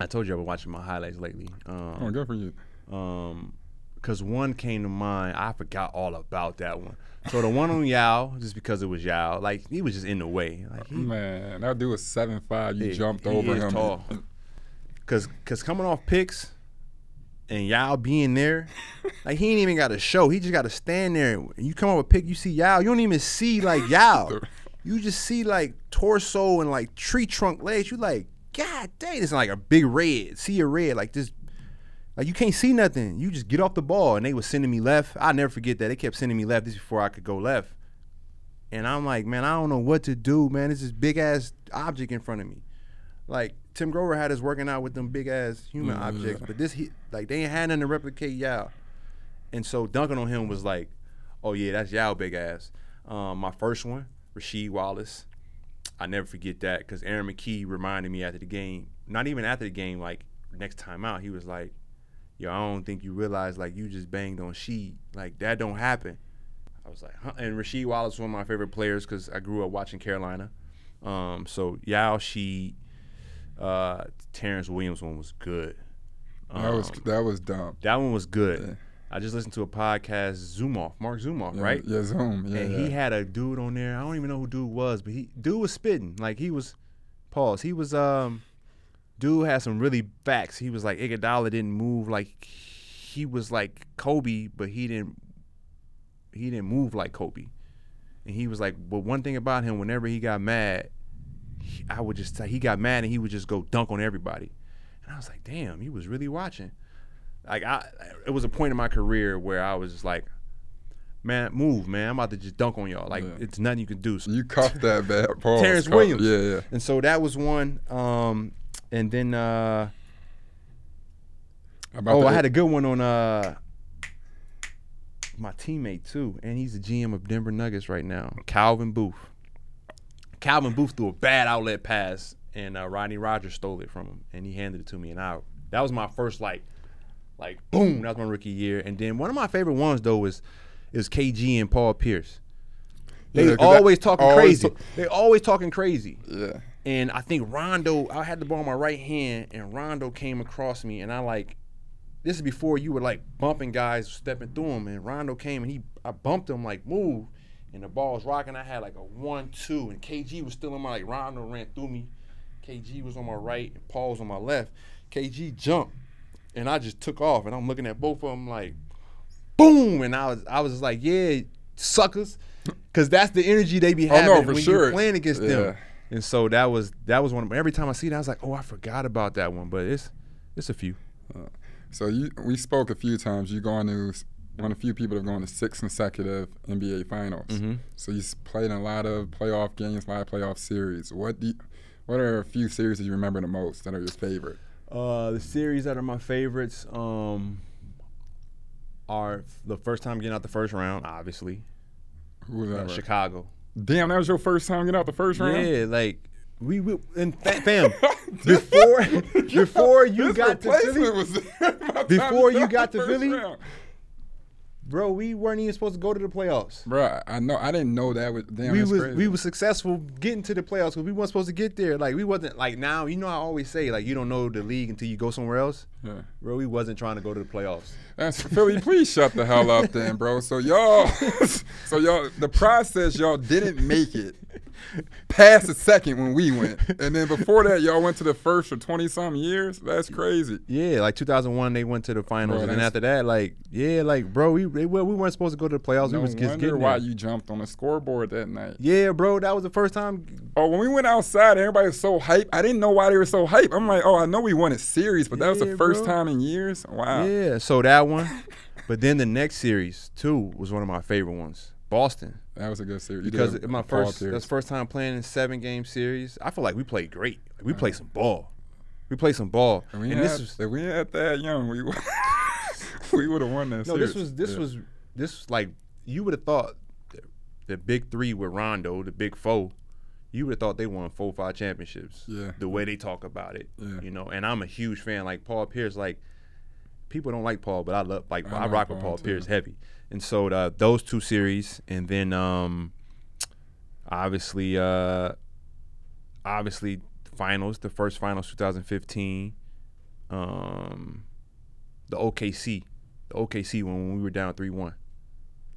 I told you I've been watching my highlights lately. Um, oh good for you. Um, because one came to mind. I forgot all about that one. So the one on Yao, just because it was Yao, like he was just in the way. Like he, Man, that dude was seven five. You he- jumped he over is him. Tall. Cause, cause coming off picks, and Yao being there, *laughs* like he ain't even got to show. He just got to stand there. And you come up with pick, you see Yao. You don't even see like Yao. You just see like torso and like tree trunk legs. You like, God dang, it's like a big red. See a red like this. Like you can't see nothing. You just get off the ball, and they was sending me left. I never forget that they kept sending me left. This before I could go left, and I'm like, man, I don't know what to do, man. It's this big ass object in front of me. Like Tim Grover had us working out with them big ass human objects, but this he like they ain't had nothing to replicate Yao, and so dunking on him was like, oh yeah, that's Yao big ass. Um, my first one, Rasheed Wallace. I never forget that because Aaron McKie reminded me after the game. Not even after the game, like next time out, he was like, "Yo, I don't think you realize like you just banged on Sheed. Like that don't happen." I was like, huh? and Rasheed Wallace was one of my favorite players because I grew up watching Carolina. Um, so Yao Sheed, uh, Terrence Williams one was good. That was Um, that was dumb. that one was good. Yeah. I just listened to a podcast, Zumoff, Mark Zoom Off, Yeah, right? Yeah, Zoom. Yeah, and yeah. he had a dude on there. I don't even know who dude was, but he dude was spitting. Like he was pause. He was um dude had some really facts. He was like Iguodala didn't move like he was like Kobe, but he didn't he didn't move like Kobe. And he was like, but one thing about him, whenever he got mad, he- I would just he got mad and he would just go dunk on everybody. And I was like, damn, he was really watching. Like I, it was a point in my career where I was just like, man, move, man. I'm about to just dunk on y'all. Like Yeah. it's nothing you can do. So, you cuffed that bad. *laughs* Pause, Terrence cuff- Williams. Yeah, yeah. and so that was one. Um, and then uh, About oh, the- I had a good one on uh, my teammate too, and he's the GM of Denver Nuggets right now, Calvin Booth. Calvin Booth threw a bad outlet pass, and uh, Rodney Rogers stole it from him, and he handed it to me, and I that was my first like, like boom, that was my rookie year, and then one of my favorite ones though was is KG and Paul Pierce. They Yeah, 'cause always talking always crazy. ta- they always talking crazy. yeah. And I think Rondo, I had the ball in my right hand, and Rondo came across me, and I like, this is before you were like bumping guys, stepping through them, and Rondo came and he, I bumped him like move, and the ball was rocking. I had like a one-two, and KG was still in my like Rondo ran through me, KG was on my right, and Paul was on my left. KG jumped, and I just took off, and I'm looking at both of them like, boom, and I was I was just like, yeah, suckers, because that's the energy they be Oh, no, having when sure. you're playing against Yeah. them. And so that was that was one. Of, every time I see that, I was like, oh, I forgot about that one. But it's it's a few. So you, we spoke a few times. You going to one of the few people that have gone to six consecutive NBA Finals. Mm-hmm. So you s- played in a lot of playoff games, a lot of playoff series. What do you, what are a few series that you remember the most that are your favorite? Uh, the series that are my favorites um, are the first time getting out the first round, obviously, Who was uh, that? Chicago. Damn, that was your first time getting out the first round. Yeah, like we, we and fa- *laughs* fam before *laughs* before you got to Philly, was *laughs* there by the time Before you got got to Philly? round. Bro, we weren't even supposed to go to the playoffs. Bro, I know. I didn't know that was. Damn, we was crazy. we was successful getting to the playoffs because we weren't supposed to get there. Like we wasn't like now. You know, I always say like you don't know the league until you go somewhere else. Yeah. Bro, we wasn't trying to go to the playoffs. That's Philly. Please shut the hell up, then, bro. So y'all, *laughs* so y'all, the process y'all didn't make it *laughs* past the second when we went, and then before that y'all went to the first for twenty some years. That's crazy. Yeah, like 2001, they went to the finals, Bro, and then after that, like yeah, like bro, we we weren't supposed to go to the playoffs. No we was just wonder getting why there. you jumped on the scoreboard that night. Yeah, bro, that was the first time. Oh, when we went outside, everybody was so hype. I didn't know why they were so hype. I'm like, oh, I know we won a series, but that was the first bro. time in years. Wow. Yeah, so that one, but then the next series too was one of my favorite ones, Boston. That was a good series. You because did my first that's first time playing in seven game series. I feel like we played great. Like, we played some ball. We played some ball. We And had, this was if we had that young, we would *laughs* we would have won that no, series. this was this Yeah. was this was like you would have thought the, the big three with Rondo, the big four. You would have thought they won four, five championships. Yeah. The way they talk about it, Yeah. you know. And I'm a huge fan. Like Paul Pierce, like people don't like Paul, but I love like I I, rock with Paul, Paul. Pierce heavy. And so uh, those two series, and then um, obviously, uh, obviously finals, the first finals 2015, um, the OKC, the OKC when we were down three one.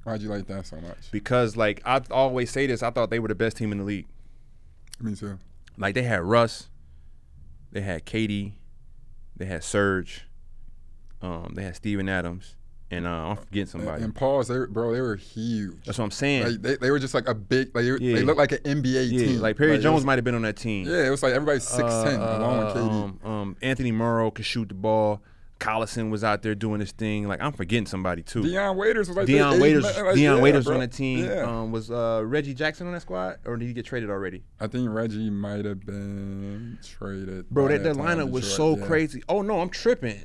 Why'd you like that so much? Because like I always say this, I thought they were the best team in the league. Me too. Like they had Russ, they had KD, they had Serge, um, they had Steven Adams, and uh, I'm forgetting somebody. and Pauls, they were, bro, they were huge. That's what I'm saying. Like they, they were just like a big, like they, Yeah. they looked like an NBA yeah, team. like Perry it Jones was- might have been on that team. Yeah, it was like everybody's six ten, Uh, along with KD. Um, um, Anthony Morrow could shoot the ball. Collison was out there doing his thing. Like I'm forgetting somebody too. Dion Waiters was like eighth Waiters, like, Dion yeah, Waiters bro. on the team. Yeah. Um, was uh, Reggie Jackson on that squad, or did he get traded already? I think Reggie might have been traded. Bro, that, that lineup was Detroit, so yeah. crazy. Oh no, I'm tripping.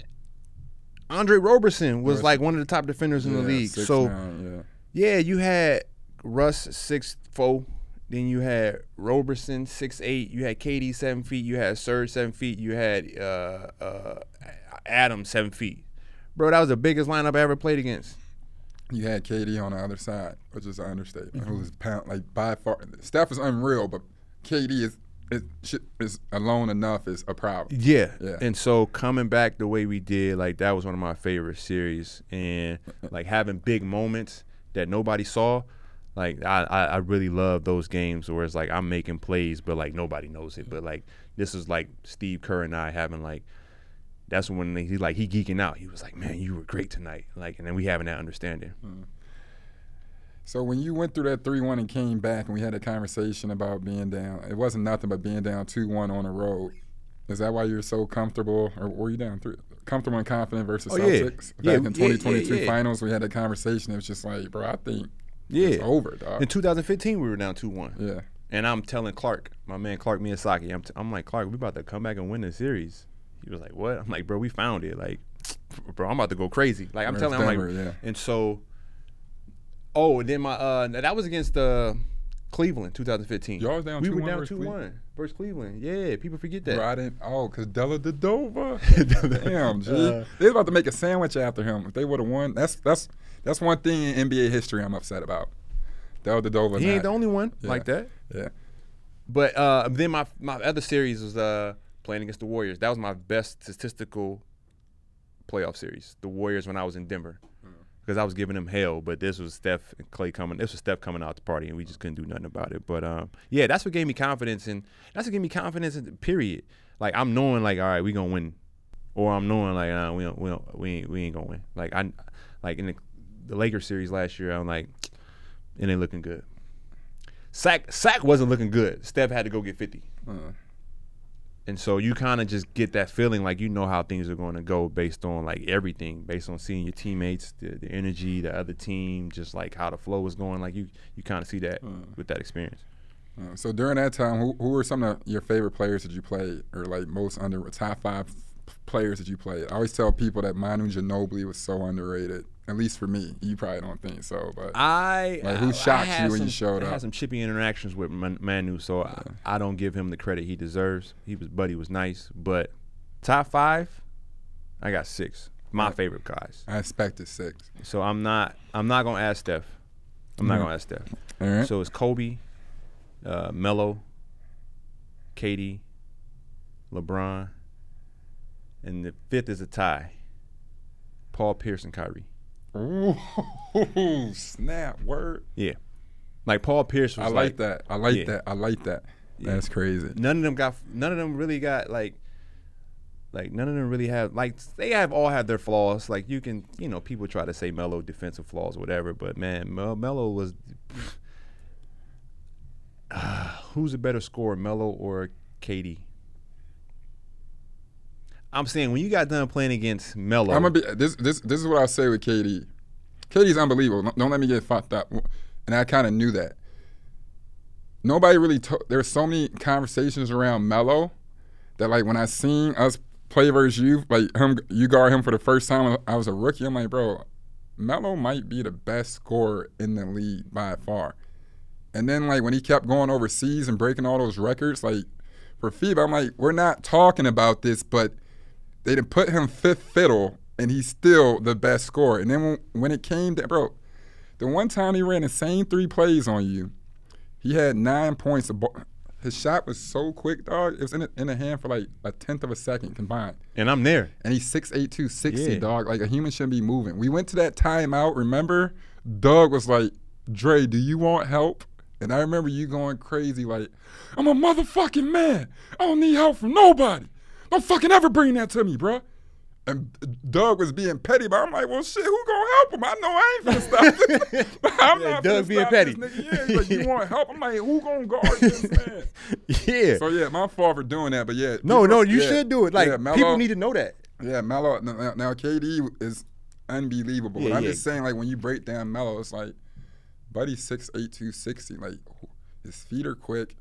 Andre Roberson was Roberson. like one of the top defenders in the league. so nine, yeah, you had Russ six four. Then you had Roberson six eight. You had KD seven feet. You had Serge seven feet. You had uh, uh, Adam seven feet. Bro, that was the biggest lineup I ever played against. You had KD on the other side, which is an understatement. Mm-hmm. Who was pound like by far. Steph is unreal, but KD is shit- is alone enough is a problem. Yeah. Yeah. And so coming back the way we did, like that was one of my favorite series. And *laughs* like having big moments that nobody saw. Like I, I, really love those games where it's like I'm making plays, but like nobody knows it. But like this is like Steve Kerr and I having like that's when he like he geeking out. He was like, "Man, you were great tonight." Like, and then we having that understanding. Mm. So when you went through that three one and came back, and we had a conversation about being down, it wasn't nothing but being down two one on the road. Is that why you're so comfortable, or were you down three? Comfortable and confident versus Oh. Celtics Yeah, back in yeah, yeah, 2022 yeah. finals. We had a conversation. It was just like, bro, I think Yeah. it's over, dog. In 2015, we were down two one. yeah, And I'm telling Clark, my man Clark Miyazaki, I'm, t- I'm like, Clark, we about to come back and win the series. He was like, what? I'm like, bro, we found it. Like, *tsk* bro, I'm about to go crazy. Like, I'm Where's telling him, like, Yeah. and so, oh, and then my, uh, that was against uh, Cleveland, 2015. Y'all was down We were 2-1 down 2 1 versus Cleveland. Yeah, people forget that. bro, I didn't. Oh, cause Dellavedova. *laughs* Damn, G. Uh, they was about to make a sandwich after him. If they would have won, that's that's that's one thing in NBA history I'm upset about. Dellavedova. He ain't the only one Yeah. like that. Yeah. But uh, then my my other series was uh, playing against the Warriors. That was my best statistical playoff series. The Warriors when I was in Denver, because I was giving them hell. But this was Steph and Clay coming. This was Steph coming out to party, and we just couldn't do nothing about it. But um, yeah, that's what gave me confidence, and that's what gave me confidence. In period, like I'm knowing like all right, we gonna win, or I'm knowing like we don't, we don't, we ain't, we ain't gonna win. Like I, like in the, the Lakers series last year, I'm like, it ain't looking good. Sack Sack wasn't looking good. Steph had to go get 50. Uh, And so you kind of just get that feeling like you know how things are going to go based on like everything, based on seeing your teammates, the, the energy, the other team, just like how the flow is going. Like you, you kind of see that with that experience. uh, so during that time, who, who were some of your favorite players that you played, or like most under top five players that you played? I always tell people that Manu Ginobili was so underrated. At least for me, you probably don't think so, but I Like, who shocked you when you some- showed I had some chippy interactions with Manu, so I, I don't give him the credit he deserves. He was, Buddy was nice, but top five, I got six. My favorite guys. I expected six. So I'm not I'm not gonna ask Steph. I'm not Mhm. gonna ask Steph. All right. So it's Kobe, uh, Melo, KD, LeBron, and the fifth is a tie. Paul Pierce and Kyrie. Ooh, snap! Word. Yeah, like Paul Pierce was I like that. I like Yeah. that. I like that. Yeah. That's crazy. None of them got. None of them really got like. Like none of them really have like they have all have their flaws. Like you can you know people try to say Melo defensive flaws or whatever, but man, Mel- Melo was. *sighs* *sighs* who's a better scorer, Melo or KD? I'm saying when you got done playing against Melo, I'm gonna be this. This this is what I say with KD. KD's unbelievable. Don't- let me get fucked up. And I kind of knew that. Nobody really. To- There's so many conversations around Melo that like when I seen us play versus you, like him, you guard him for the first time. I was a rookie. I'm like, bro, Melo might be the best scorer in the league by far. And then like when he kept going overseas and breaking all those records, like for FIBA, I'm like, we're not talking about this, but they didn't put him fifth fiddle and he's still the best scorer. And then when, when it came to bro, the one time he ran the same three plays on you, he had nine points. His shot was so quick, dog. It was in the, in the hand for like a tenth of a second combined. And I'm there. And he's 6'8", 260, Yeah. dog. Like a human shouldn't be moving. We went to that timeout. Remember, Doug was like, "Dre, do you want help?" And I remember you going crazy, like, "I'm a motherfucking man. I don't need help from nobody. Don't fucking ever bring that to me, bruh." And Doug was being petty, but I'm like, well, shit, who gonna help him? I know I ain't finna stop this. *laughs* *laughs* I'm Yeah, not Doug being petty. This nigga. Yeah, he's like, you want *laughs* help? I'm like, who gonna guard this man? Yeah. So yeah, my fault for doing that, but yeah. no, people- no, you yeah, should do it. Like yeah, people need to know that. yeah, Melo. Now, now KD is unbelievable. Yeah, but I'm just saying, like when you break down Melo, it's like, buddy, six eight two sixty. Like his feet are quick.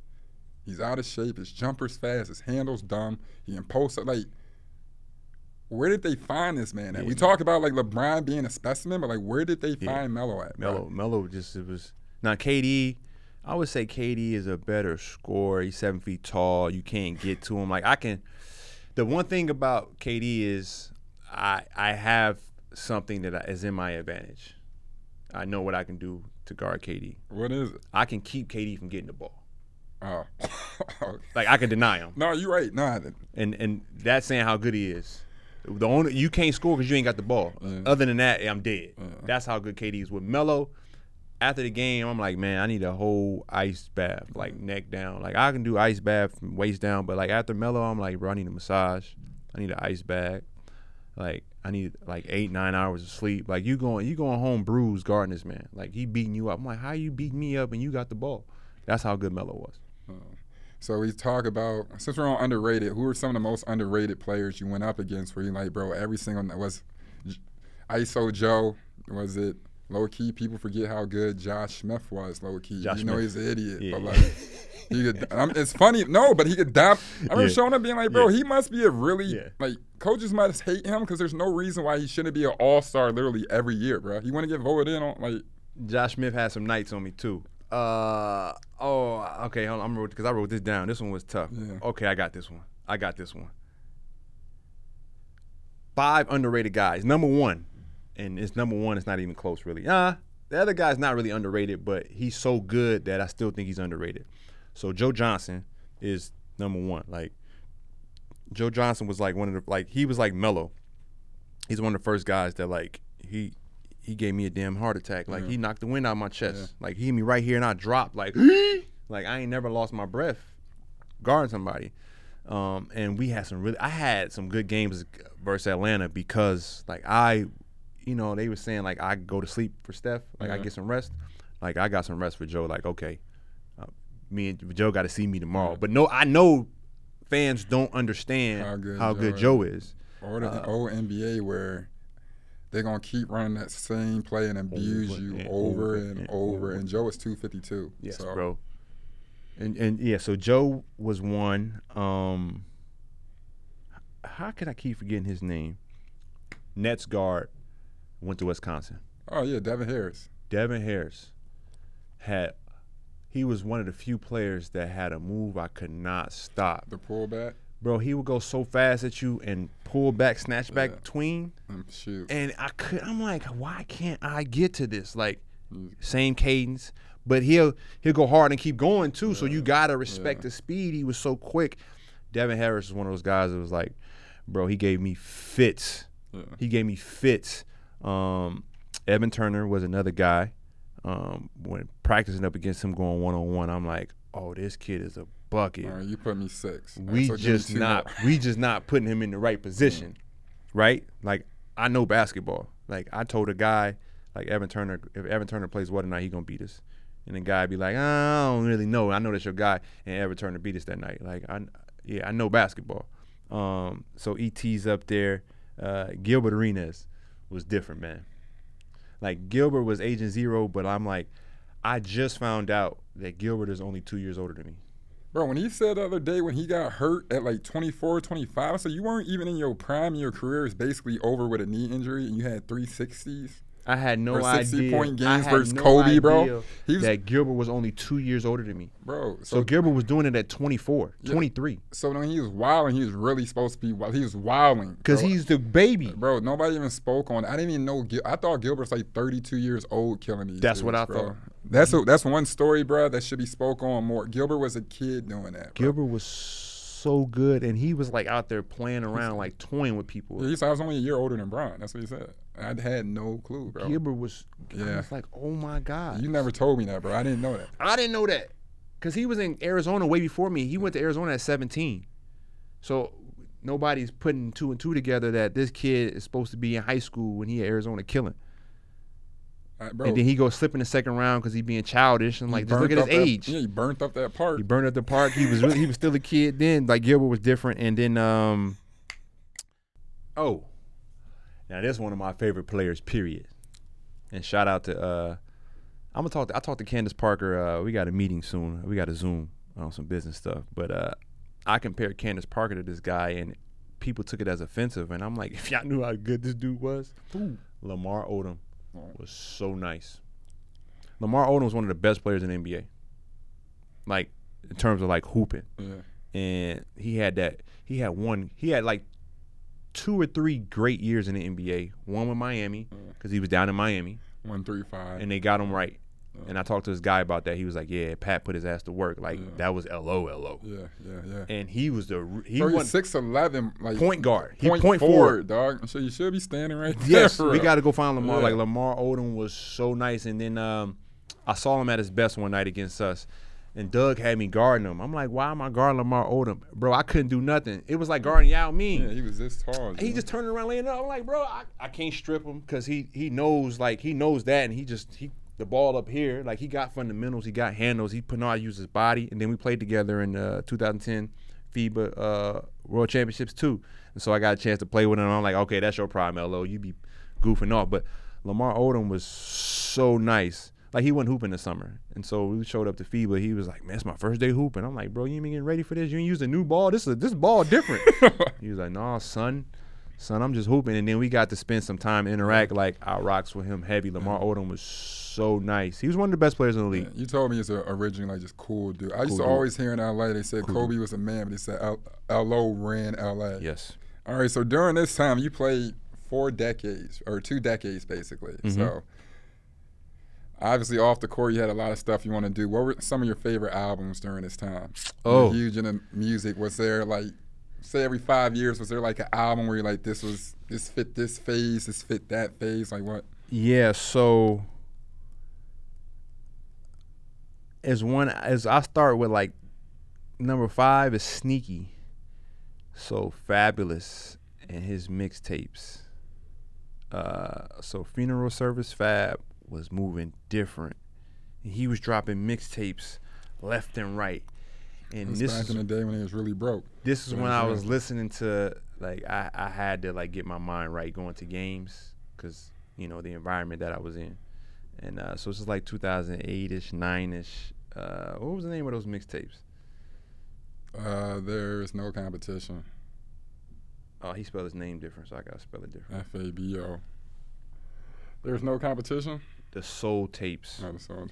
He's out of shape. His jumper's fast. His handle's dumb. He up. Like, where did they find this man at? We talk about like LeBron being a specimen, but like, where did they find Melo at? bro? Melo, Melo just it was now KD. I would say KD is a better scorer. He's seven feet tall. You can't get to him. Like I can. The one thing about KD is I I have something that is in my advantage. I know what I can do to guard KD. What is it? I can keep KD from getting the ball. Oh, *laughs* Like I can deny him, no, you're right. Nah, and and that's saying how good he is. The only you can't score because you ain't got the ball. Other than that, I'm dead. That's how good KD is with Melo. After the game, I'm like, man, I need a whole ice bath, like neck down. Like I can do ice bath from waist down, but like after Melo, I'm like, bro, I need a massage. I need an ice bag. Like I need like eight, nine hours of sleep. Like you going, you going home bruised guarding this man. Like he beating you up. I'm like, how you beating me up and you got the ball? That's how good Melo was. So we talk about since we're on underrated. Who are some of the most underrated players you went up against? Where you like, bro, every single was ISO Joe. Was it low key? People forget how good Josh Smith was. Low key, Josh you know Smith. he's an idiot, Yeah. but like. He could, um, it's funny, no, but he could dom. I remember Yeah. showing up being like, bro, Yeah. he must be a really like coaches must hate him because there's no reason why he shouldn't be an all star literally every year, bro. He want to get voted in on like Josh Smith had some nights on me too. Uh oh, okay. Hold on, I'm because I wrote this down. This one was tough. Yeah. Okay, I got this one. I got this one. Five underrated guys. Number one, and it's number one. It's not even close, really. Nah, the other guy's not really underrated, but he's so good that I still think he's underrated. So Joe Johnson is number one. Like Joe Johnson was like one of the like he was like mellow. He's one of the first guys that like he he gave me a damn heart attack. Like he knocked the wind out of my chest. Like he hit me right here and I dropped like *gasps* like I ain't never lost my breath guarding somebody. Um, and we had some really I had some good games versus Atlanta because like I you know, they were saying like I go to sleep for Steph, like I get some rest. Like I got some rest for Joe, like, okay. Uh, me and Joe got to see me tomorrow. But no, I know fans don't understand How how good good, Joe Joe is. or the old NBA where they're gonna keep running that same play and abuse Over you and over over and and over. And Joe is two fifty two. Yes, so, bro. And and yeah, so Joe was one. Um how could I keep forgetting his name? Nets guard went to Wisconsin. Oh yeah, Devin Harris. Devin Harris had he was one of the few players that had a move I could not stop. The pullback. Bro, he would go so fast at you and pull back, snatch back Yeah. tween. Shoot. And I could I'm like, why can't I get to this? Like same cadence. But he'll he'll go hard and keep going too. So you gotta respect the speed. He was so quick. Devin Harris is one of those guys that was like, bro, he gave me fits. He gave me fits. Um, Evan Turner was another guy. Um, when practicing up against him going one on one, I'm like, oh, this kid is a bucket right, you put me six. All right, we so just not we just not putting him in the right position, right? Like I know basketball. Like I told a guy, like Evan Turner, if Evan Turner plays well tonight, he gonna beat us. And the guy be like, I don't really know. I know that's your guy, and Evan Turner beat us that night. Like I, yeah, I know basketball. Um, so ET's up there. Uh, Gilbert Arenas was different, man. Like Gilbert was Agent Zero, but I'm like, I just found out that Gilbert is only two years older than me. Bro, when he said the other day when he got hurt at like 24, 25, so you weren't even in your prime, your career is basically over with a knee injury and you had 360s. I had no For 60 idea. point I games had versus no Kobe, bro. He was- that Gilbert was only two years older than me. bro. So So Gilbert was doing it at 24, 23. so when he was wilding, he was really supposed to be. wild. He was wilding Because he's the baby. Bro, nobody even spoke on. it. I didn't even know. Gil- I thought Gilbert's like 32 years old, killing these. That's what I bro. thought. That's a, that's one story, bro. That should be spoke on more. Gilbert was a kid doing that. Bro. Gilbert was so good, and he was like out there playing around, like toying with people. Yeah, he said I was only a year older than Bron. That's what he said. I had no clue, bro. Gilbert was, Yeah. was like, oh my God. You never told me that, bro. I didn't know that. I didn't know that because he was in Arizona way before me. He went to Arizona at 17. So nobody's putting two and two together that this kid is supposed to be in high school when he at Arizona killing. Bro, And then he goes slip in the second round because he being childish and like just look at his that- age. yeah, he burnt up that park. He burned up the park. He was really, he was still a kid then. Like Gilbert was different. And then um oh, now this is one of my favorite players. Period. And shout out to uh I'm gonna talk. To, I talked to Candace Parker. Uh, we got a meeting soon. We got a Zoom on some business stuff. But uh I compared Candace Parker to this guy, and people took it as offensive. And I'm like, *laughs* if y'all knew how good this dude was, Lamar Odom was so nice. Lamar Odom was one of the best players in the NBA. Like in terms of like hooping. Yeah. And he had that he had one he had like two or three great years in the NBA. One with Miami because he was down in Miami One three five. and they got him right. And I talked to this guy about that. He was like, "Yeah, Pat put his ass to work. Like that was lo lo." yeah, yeah, yeah. And he was the he was six eleven, like point guard. He point, point forward, forward. dog. So you should be standing right there. Yes, we got to go find Lamar. Yeah. Like Lamar Odom was so nice, and then um, I saw him at his best one night against us, and Doug had me guarding him. I'm like, why am I guarding Lamar Odom, bro? I couldn't do nothing. It was like guarding Yao Ming. Yeah, he was this tall. he just turned around laying up. I'm like, bro, I, I can't strip him because he he knows like he knows that, and he just he the ball up here like he got fundamentals, he got handles, he put how to use his body, and then we played together in uh, 2010 FIBA uh, World Championships too, and so I got a chance to play with him. I'm like, okay, that's your prime, Lo. You be goofing off, but Lamar Odom was so nice. Like he wasn't hooping this summer, and so we showed up to FIBA. He was like, "Man, it's my first day hooping." I'm like, "Bro, you ain't getting ready for this. You ain't used a new ball. This is this ball different." *laughs* he was like, "Nah, son, son, I'm just hooping." And then we got to spend some time interact. Like I rocks with him heavy. Lamar Odom was so nice. He was one of the best players in the league. You told me he's a originally like just cool dude. I used to dude. always hear in LA they said Kobe was a man, but they said L- LO ran LA. Yes. All right, so during this time you played four decades or two decades basically. Mm-hmm. So obviously off the court you had a lot of stuff you want to do. What were some of your favorite albums during this time? Oh. You're huge into music. Was there like say every five years was there like an album where you're like this was this fit this phase, this fit that phase? Like what? Yeah. So as one as I start with like number five is Sneaky. So Fabolous and his mixtapes. Uh, so funeral service Fab was moving different. He was dropping mixtapes left and right. And This this back is in the day when he was really broke. this is Yeah, when I was listening to like I, I had to like get my mind right going to games because you know the environment that I was in, and uh, so this is like 2008 ish, nine ish. Uh, what was the name of those mixtapes? Uh, there is no competition. Oh, he spelled his name different, so I gotta spell it different. F A B O. There's no competition. The Soul Tapes. Oh, the song.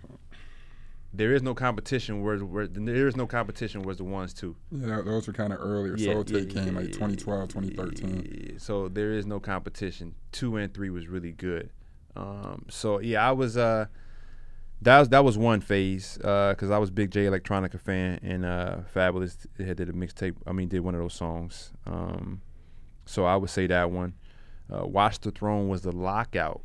There is no competition. Where where there is no competition was the ones too. Yeah, those were kind of earlier. Yeah, Soul yeah, Tape came like 2012, 2013. Yeah, So there is no competition. Two and three was really good. Um, so yeah, I was uh, that was that was one phase because I was big Jay Electronica fan and uh, Fabolous had did a mixtape. I mean, did one of those songs. Um, so I would say that one. Uh, Watch the Throne was the lockout.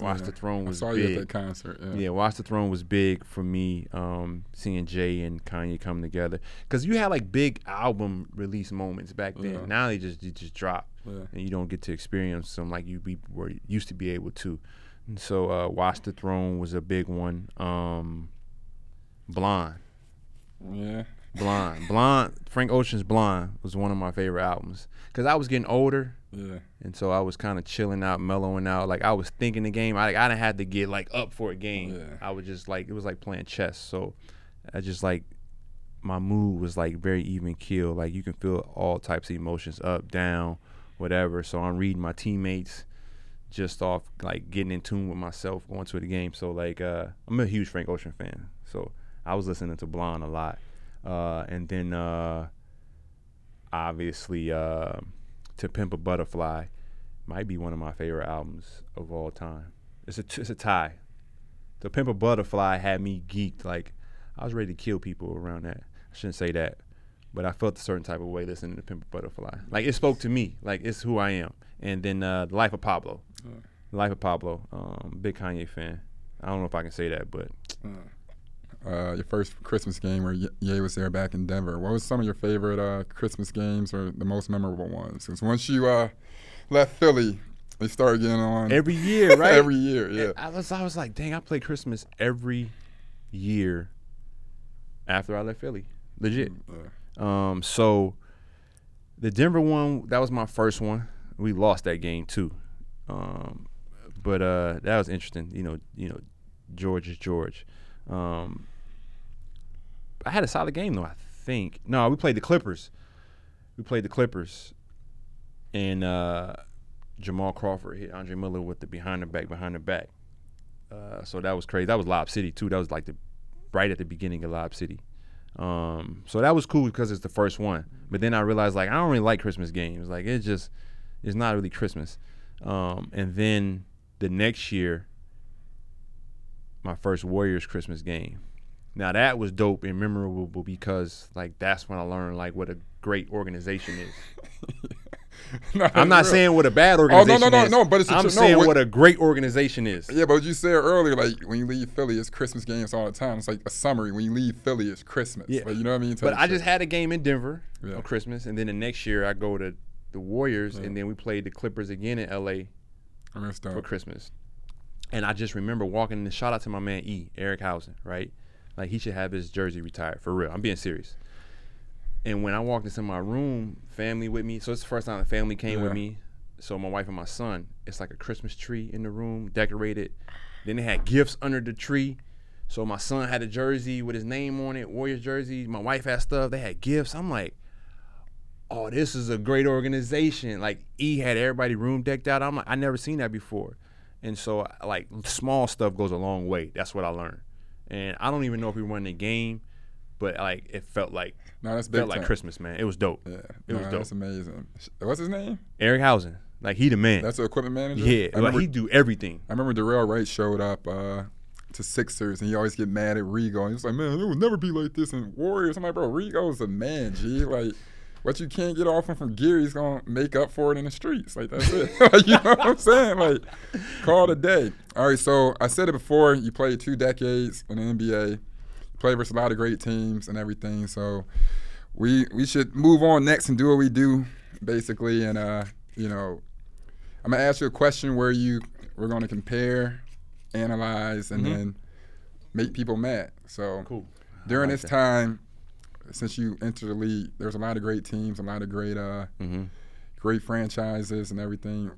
Watch Yeah. the Throne was I saw big. you at that concert. Yeah. Yeah, Watch the Throne was big for me. Um, seeing Jay and Kanye come together because you had like big album release moments back then. Yeah. Now they just you just drop, and you don't get to experience them like you be were used to be able to. And so, uh, Watch the Throne was a big one. Um, Blonde, Yeah. Blonde, Blonde. Frank Ocean's Blonde was one of my favorite albums because I was getting older. Yeah. And so I was kind of chilling out, mellowing out. Like I was thinking the game. I I didn't have to get like up for a game. Yeah. I was just like it was like playing chess. So I just like my mood was like very even keel. Like you can feel all types of emotions up, down, whatever. So I'm reading my teammates, just off like getting in tune with myself, going to the game. So like uh, I'm a huge Frank Ocean fan. So I was listening to Blonde a lot, uh, and then uh, obviously uh, To Pimp a Butterfly might be one of my favorite albums of all time. It's a it's a tie. To Pimp a Butterfly had me geeked. Like I was ready to kill people around that. I shouldn't say that, but I felt a certain type of way listening to Pimp a Butterfly. Like it spoke to me. Like it's who I am. And then uh, The Life of Pablo. Life of Pablo. Um, big Kanye fan. I don't know if I can say that, but Uh, your first Christmas game where Ye Ye was there back in Denver. What was some of your favorite uh, Christmas games or the most memorable ones? Because once you uh, left Philly, they started getting on every year, *laughs* right? every year. Yeah. I was I was like, dang, I play Christmas every year after I left Philly. Legit. Um, so the Denver one, that was my first one. We lost that game too. Um, but uh, that was interesting. You know, you know, George is George. Um, I had a solid game though. I think. No, we played the Clippers. We played the Clippers, and uh, Jamal Crawford hit Andre Miller with the behind the back, behind the back. Uh, so that was crazy. That was Lob City too. That was like the right at the beginning of Lob City. Um, so that was cool because it's the first one. But then I realized like I don't really like Christmas games. Like it's just it's not really Christmas. Um, and then the next year, my first Warriors Christmas game. Now that was dope and memorable because like that's when I learned like what a great organization is. *laughs* No, I'm not real. saying what a bad Oh, organization no, no, no, no, but it's a I'm tr- no, saying what- what a great organization is. Yeah, but you said earlier, like when you leave Philly, it's Christmas games all the time. It's like a summary. When you leave Philly, it's Christmas. Yeah. Like, you know what I mean? But I just had a game in Denver Yeah. on Christmas, and then the next year I go to the Warriors, Yeah. and then we played the Clippers again in LA for Christmas. And I just remember walking in. The shout out to my man E, Eric Housen, right? Like he should have his jersey retired for real. I'm being serious. And when I walked into my room, family with me. So it's the first time the family came with me. So my wife and my son. It's like a Christmas tree in the room, decorated. Then they had gifts under the tree. So my son had a jersey with his name on it, Warriors jersey. My wife had stuff. They had gifts. I'm like, oh, this is a great organization. Like E had everybody room decked out. I'm like, I never seen that before. And so like small stuff goes a long way. That's what I learned. And I don't even know if we won the game, but like it felt like No, that's big felt like. Christmas, man. It was dope. Yeah, It was dope. That's amazing. What's his name? Eric Housen, like he the man. That's the equipment manager. yeah, I like remember, he do everything. I remember Dorell Wright showed up uh, to Sixers, and he always get mad at Rigo. He was like, "Man, it will never be like this in Warriors." I'm like, "Bro, Rigo's a man, G. Like, what you can't get off him from gear, he's gonna make up for it in the streets. Like that's it. *laughs* like, you know what I'm saying? Like, call it a day. All right, so I said it before. You played two decades in the NBA. You played versus a lot of great teams and everything. So we we should move on next and do what we do, basically. And uh, you know, I'm gonna ask you a question where you we're gonna compare, analyze, and then make people mad. So Cool. during like this time, since you entered the league, there's a lot of great teams, a lot of great uh, Mm-hmm. great franchises and everything.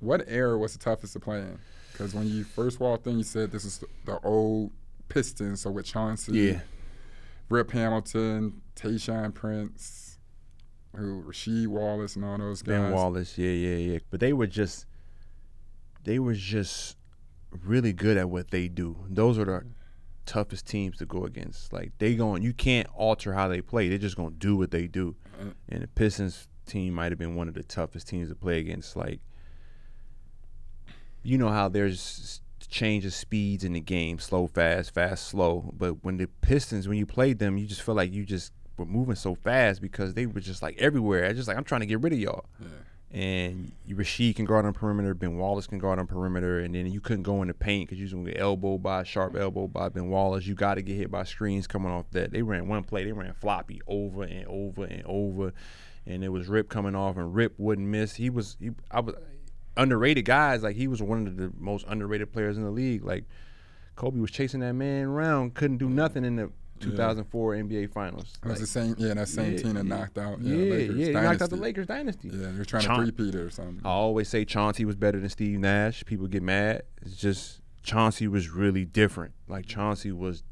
What era was the toughest to play in? Because when you first walked in, you said this is the old Pistons, so with Chauncey, Yeah. Rip Hamilton, Tayshaun Prince, who Rasheed Wallace, and all those guys. Ben Wallace, yeah, yeah, yeah. But they were just, they were just really good at what they do. Those are the toughest teams to go against. Like they going, you can't alter how they play. They're just gonna do what they do. Uh-huh. And the Pistons team might have been one of the toughest teams to play against. Like, you know how there's change of speeds in the game, slow, fast, fast, slow. But when the Pistons, when you played them, you just feel like you just were moving so fast because they were just like everywhere. I just like I'm trying to get rid of y'all. And Rasheed can guard on perimeter, Ben Wallace can guard on perimeter, and then you couldn't go in the paint because you was elbowed by sharp mm-hmm. elbow by Ben Wallace. You got to get hit by screens coming off that. They ran one play, they ran floppy over and over and over, and it was Rip coming off, and Rip wouldn't miss. He was, he, I was underrated guys. Like he was one of the most underrated players in the league. Like Kobe was chasing that man around, couldn't do mm-hmm. nothing in the 2004 NBA Finals. It was Like, the same, yeah, that same yeah, team that yeah. knocked out, yeah, yeah, yeah, Lakers they knocked out the. Lakers dynasty. Yeah, they were trying Chaun- to three-peat it or something. I always say Chauncey was better than Steve Nash. People get mad. It's just Chauncey was really different. Like Chauncey was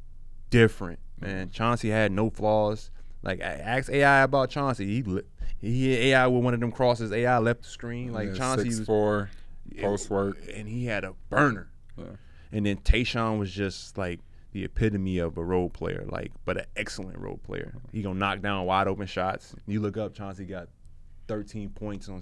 different, man. Mm-hmm. Chauncey had no flaws. Like I asked AI about Chauncey. He li- he hit AI with one of them crosses. AI left the screen. Like Yeah, Chauncey six was four, post work. and he had a burner. Yeah. And then Tayshaun was just like the epitome of a role player, like but an excellent role player. He gonna knock down wide open shots. You look up, Chauncey got 13 points on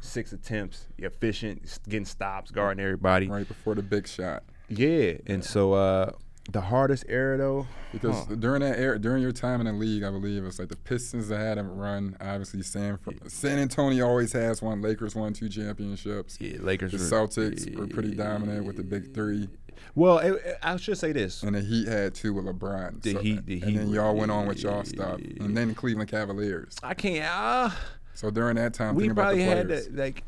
six attempts. Efficient, getting stops, guarding everybody. Right before the big shot. Yeah, and so uh the hardest era though, Because huh. during that era, during your time in the league, I believe it's like the Pistons that had a run. Obviously, San Fr- San Antonio always has one. Lakers won two championships. yeah, Lakers. The were- Celtics were pretty dominant with the big three, Well, it, I should say this. and the Heat had two with LeBron. The Heat- the and Heat then y'all went on with y'all stuff, and then the Cleveland Cavaliers. I can't. Uh, So during that time, we probably the had the, like.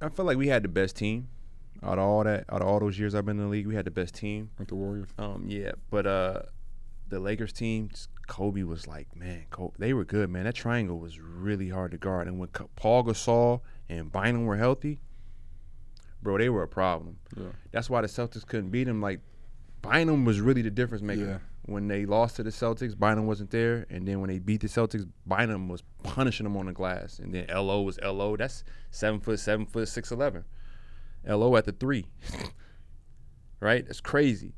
I feel like we had the best team. Out of all that, out of all those years I've been in the league, we had the best team. with the Warriors. Um, yeah, but uh, the Lakers team, Kobe was like, man, Kobe, they were good, man. That triangle was really hard to guard, and when Pau Gasol and Bynum were healthy, bro, they were a problem. Yeah. That's why the Celtics couldn't beat them. Like, Bynum was really the difference maker. Yeah. When they lost to the Celtics, Bynum wasn't there, and then when they beat the Celtics, Bynum was punishing them on the glass, and then Lo was Lo. That's seven foot, seven foot, six eleven. Lo at the three, *laughs* right? That's crazy.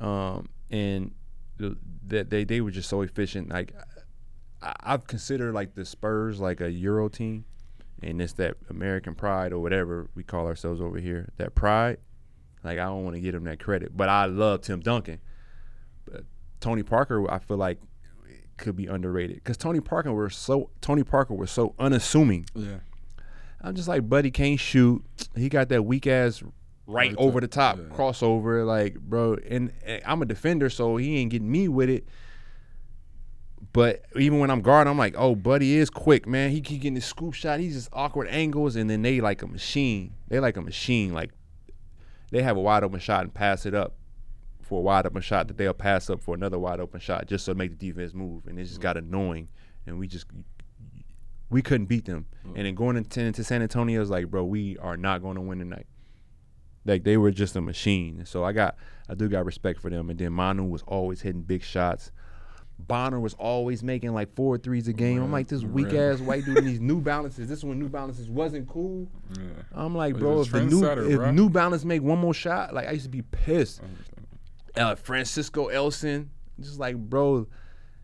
Um, and the- that they they were just so efficient. Like I, I've considered like the Spurs like a Euro team, and it's that American pride or whatever we call ourselves over here. That pride, like I don't want to give him that credit, but I love Tim Duncan. But Tony Parker, I feel like could be underrated because Tony Parker was so Tony Parker was so unassuming. Yeah. I'm just like, buddy can't shoot. He got that weak ass right Right over there. the top Yeah. crossover, like bro. And, and I'm a defender, so he ain't getting me with it. But even when I'm guarding, I'm like, oh, buddy is quick, man. He keep getting his scoop shot. He's just awkward angles, and then they like a machine. They like a machine. Like they have a wide open shot and pass it up for a wide open shot that they'll pass up for another wide open shot just to make the defense move. And it just got annoying. And we just we couldn't beat them. Mm. And then going into, into San Antonio is like, bro, we are not going to win tonight. Like they were just a machine. So I got I do got respect for them. And then Manu was always hitting big shots. Bonner was always making like four threes a game. I'm like this weak ass white dude in these New Balances. This when New Balances wasn't cool. Yeah. I'm like, bro, if the new if bro. New Balance make one more shot, like I used to be pissed. Uh, Francisco Elson, just like, bro,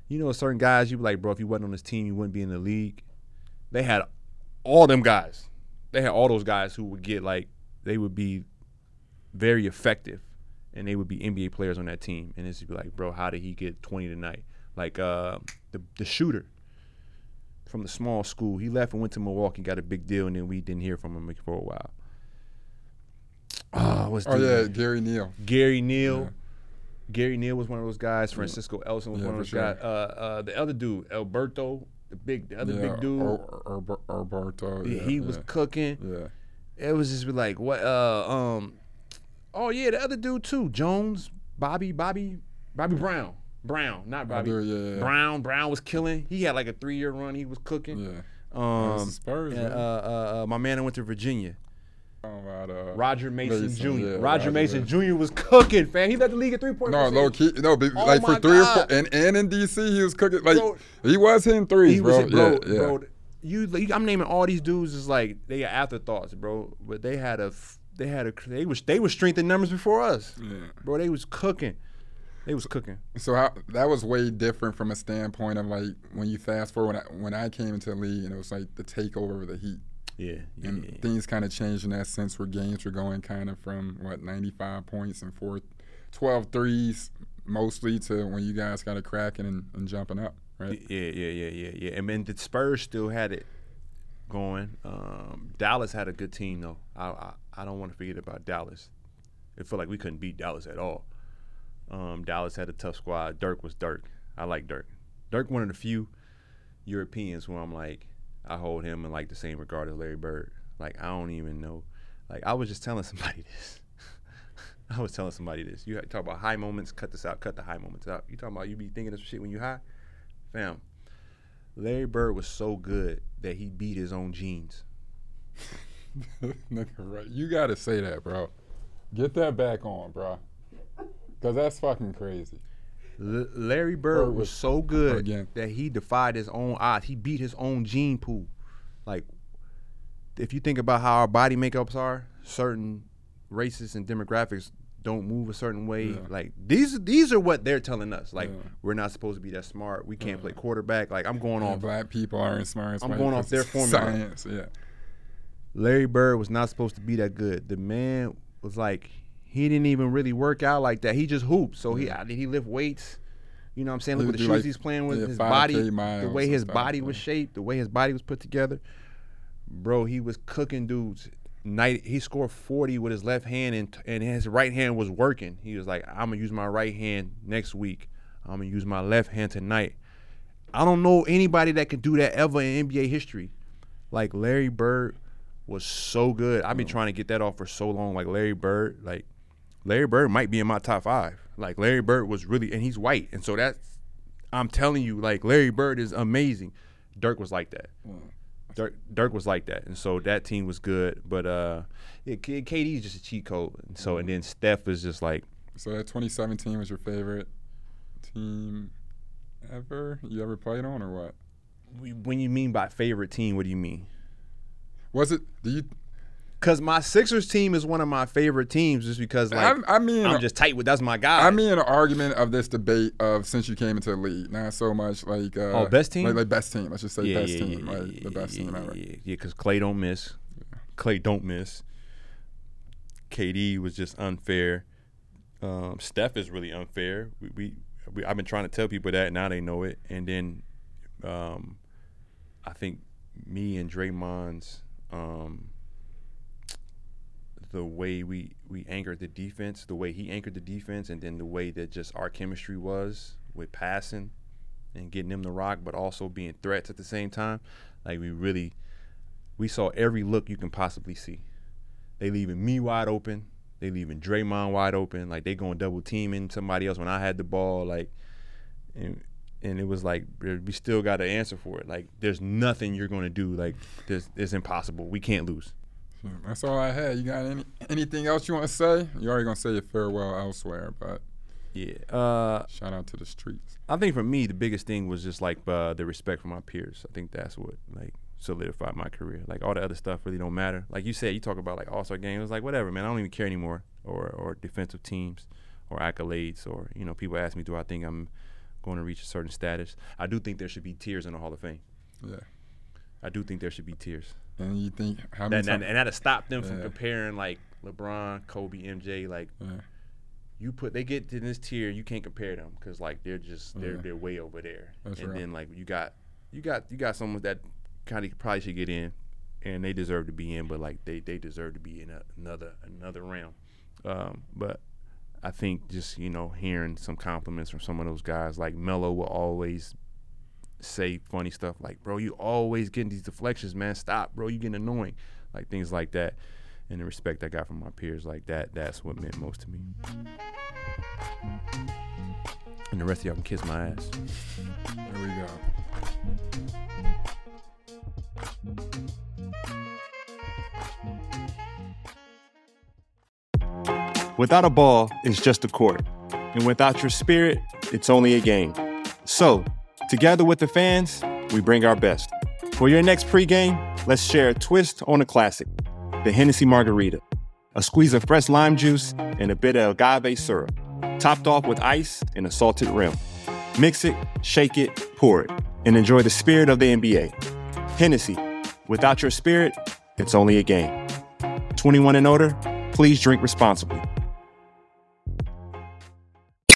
you know, certain guys you be like, bro, if you wasn't on this team, you wouldn't be in the league. They had all them guys. They had all those guys who would get like, they would be very effective, and they would be NBA players on that team. And it's be like, bro, how did he get 20 tonight? Like uh, the the shooter from the small school, he left and went to Milwaukee, got a big deal, and then we didn't hear from him for a while. Oh, what's Oh yeah, Gary Neal. Gary Neal. Yeah. Gary Neal was one of those guys. Francisco Elson was Yeah, one of those guys. Uh, uh, the other dude, Alberto, the big, the other yeah, big dude. Or, or, or, Alberto. he Yeah, he was cooking. Yeah. It was just like what? Uh, um, oh yeah, the other dude too, Jones, Bobby, Bobby, Bobby Brown, Brown, not Bobby. do, yeah, yeah. Brown, Brown was killing. He had like a three year run. He was cooking. Yeah. Um, Spurs, and, uh, uh, uh, my man went to Virginia, about, uh, Roger Mason, Mason, Jr. yeah, Roger, Roger Mason. Jr. was cooking, fam. He led the league at three point. No, low key. No, but Oh like for three or four, and, and in DC, he was cooking. Like Bro. he was hitting threes, He bro. was, bro, yeah, yeah. bro. You, like, I'm naming all these dudes is like they are afterthoughts, bro. But they had a, they had a, they was they was strength in numbers before us, bro. They was cooking, they was cooking. So how, that was way different from a standpoint of like when you fast forward when I, when I came into the league and it was like the takeover of the Heat Yeah, yeah, and yeah. things kind of changed in that sense where games were going kind of from what 95 points and four, 12 threes mostly to when you guys got a cracking and, and jumping up, right? Yeah, yeah, yeah, yeah, yeah. And then the Spurs still had it going. Um, Dallas had a good team though. I I, I don't want to forget about Dallas. It felt like we couldn't beat Dallas at all. Um, Dallas had a tough squad. Dirk was Dirk. I like Dirk. Dirk one of the few Europeans who I'm like, I hold him in like the same regard as Larry Bird. Like I don't even know. Like I was just telling *laughs* somebody this. I was telling somebody this. You talk about high moments. Cut this out. Cut the high moments out. You talking about you be thinking of shit when you high, fam. Larry Bird was so good that he beat his own genes. *laughs* Right. You got to say that, bro. Get that back on, bro. Because that's fucking crazy. L- Larry Bird was was- so good Again. that he defied his own odds. He beat his own gene pool. Like, if you think about how our body makeups are, certain races and demographics don't move a certain way. Yeah. Like these, these are what they're telling us. Like, Yeah. we're not supposed to be that smart. We can't play quarterback. Like, I'm going Yeah, off. black people aren't smart. I'm going off their *laughs* formula. Science, yeah. Larry Bird was not supposed to be that good. The man was like, he didn't even really work out like that. He just hooped. So he did he lift weights? You know what I'm saying? Look at the shoes like, he's playing with, yeah, his body, the way his body was shaped, the way his body was put together. Bro, he was cooking dudes. Night he scored 40 with his left hand and and his right hand was working. He was like, I'm gonna use my right hand next week. I'm gonna use my left hand tonight. I don't know anybody that can do that ever in NBA history. Like Larry Bird was so good. I've been trying to get that off for so long. Like Larry Bird, like Larry Bird might be in my top five. Like Larry Bird was really, and he's white, and so that's. I'm telling you, like Larry Bird is amazing. Dirk was like that. Dirk, Dirk was like that, and so that team was good. But uh, yeah, KD is just a cheat code, and so and then Steph is just like So that 2017 was your favorite team ever you ever played on, or what? when you mean by favorite team, what do you mean? Was it? Do you? Cause my Sixers team is one of my favorite teams, just because like I, I mean, I'm just tight with that's my guy. I mean, an argument of this debate of since you came into the league, not so much like uh, Oh, best team? like, like best team. Let's just say yeah, best yeah, team, yeah, like the best team yeah, ever. Yeah, yeah, because Clay don't miss. Clay don't miss. KD was just unfair. Um, Steph is really unfair. We, we, we I've been trying to tell people that now they know it. And then, um, I think me and Draymond's um, the way we we anchored the defense, the way he anchored the defense, and then the way that just our chemistry was with passing and getting them the rock, but also being threats at the same time. Like we really, we saw every look you can possibly see. They leaving me wide open. They leaving Draymond wide open. Like they going double teaming somebody else when I had the ball. Like, and and it was like we still got to answer for it. Like there's nothing you're gonna do. Like this, it's impossible. We can't lose. That's all I had. You got any anything else you want to say? You're already gonna say your farewell elsewhere, but Yeah. Uh, shout out to the streets. I think for me the biggest thing was just like uh, the respect for my peers. I think that's what like solidified my career. Like all the other stuff really don't matter. Like you said, you talk about like All Star games. It's like whatever, man. I don't even care anymore. Or or defensive teams, or accolades, or you know people ask me, do I think I'm going to reach a certain status? I do think there should be tiers in the Hall of Fame. Yeah. I do think there should be tiers. And you think how many That, and, times? and that'll stop them from Yeah. comparing like LeBron, Kobe, MJ. Like Yeah. you put they get to this tier, you can't compare them because like they're just they're Yeah. they're way over there. That's and right. then like you got you got you got someone that kind of probably should get in, and they deserve to be in, but like they they deserve to be in a, another another realm. Um, but I think just you know hearing some compliments from some of those guys like Melo will always say funny stuff like, "Bro, you always getting these deflections, man. Stop, bro. You getting annoying." Like things like that. And the respect I got from my peers like that, that's what meant most to me. And the rest of y'all can kiss my ass. There we go. Without a ball, it's just a court. And without your spirit, it's only a game. So, together with the fans, we bring our best. For your next pregame, let's share a twist on a classic the Hennessy Margarita. A squeeze of fresh lime juice and a bit of agave syrup, topped off with ice and a salted rim. Mix it, shake it, pour it, and enjoy the spirit of the NBA. Hennessy, without your spirit, it's only a game. 21 and older, please drink responsibly.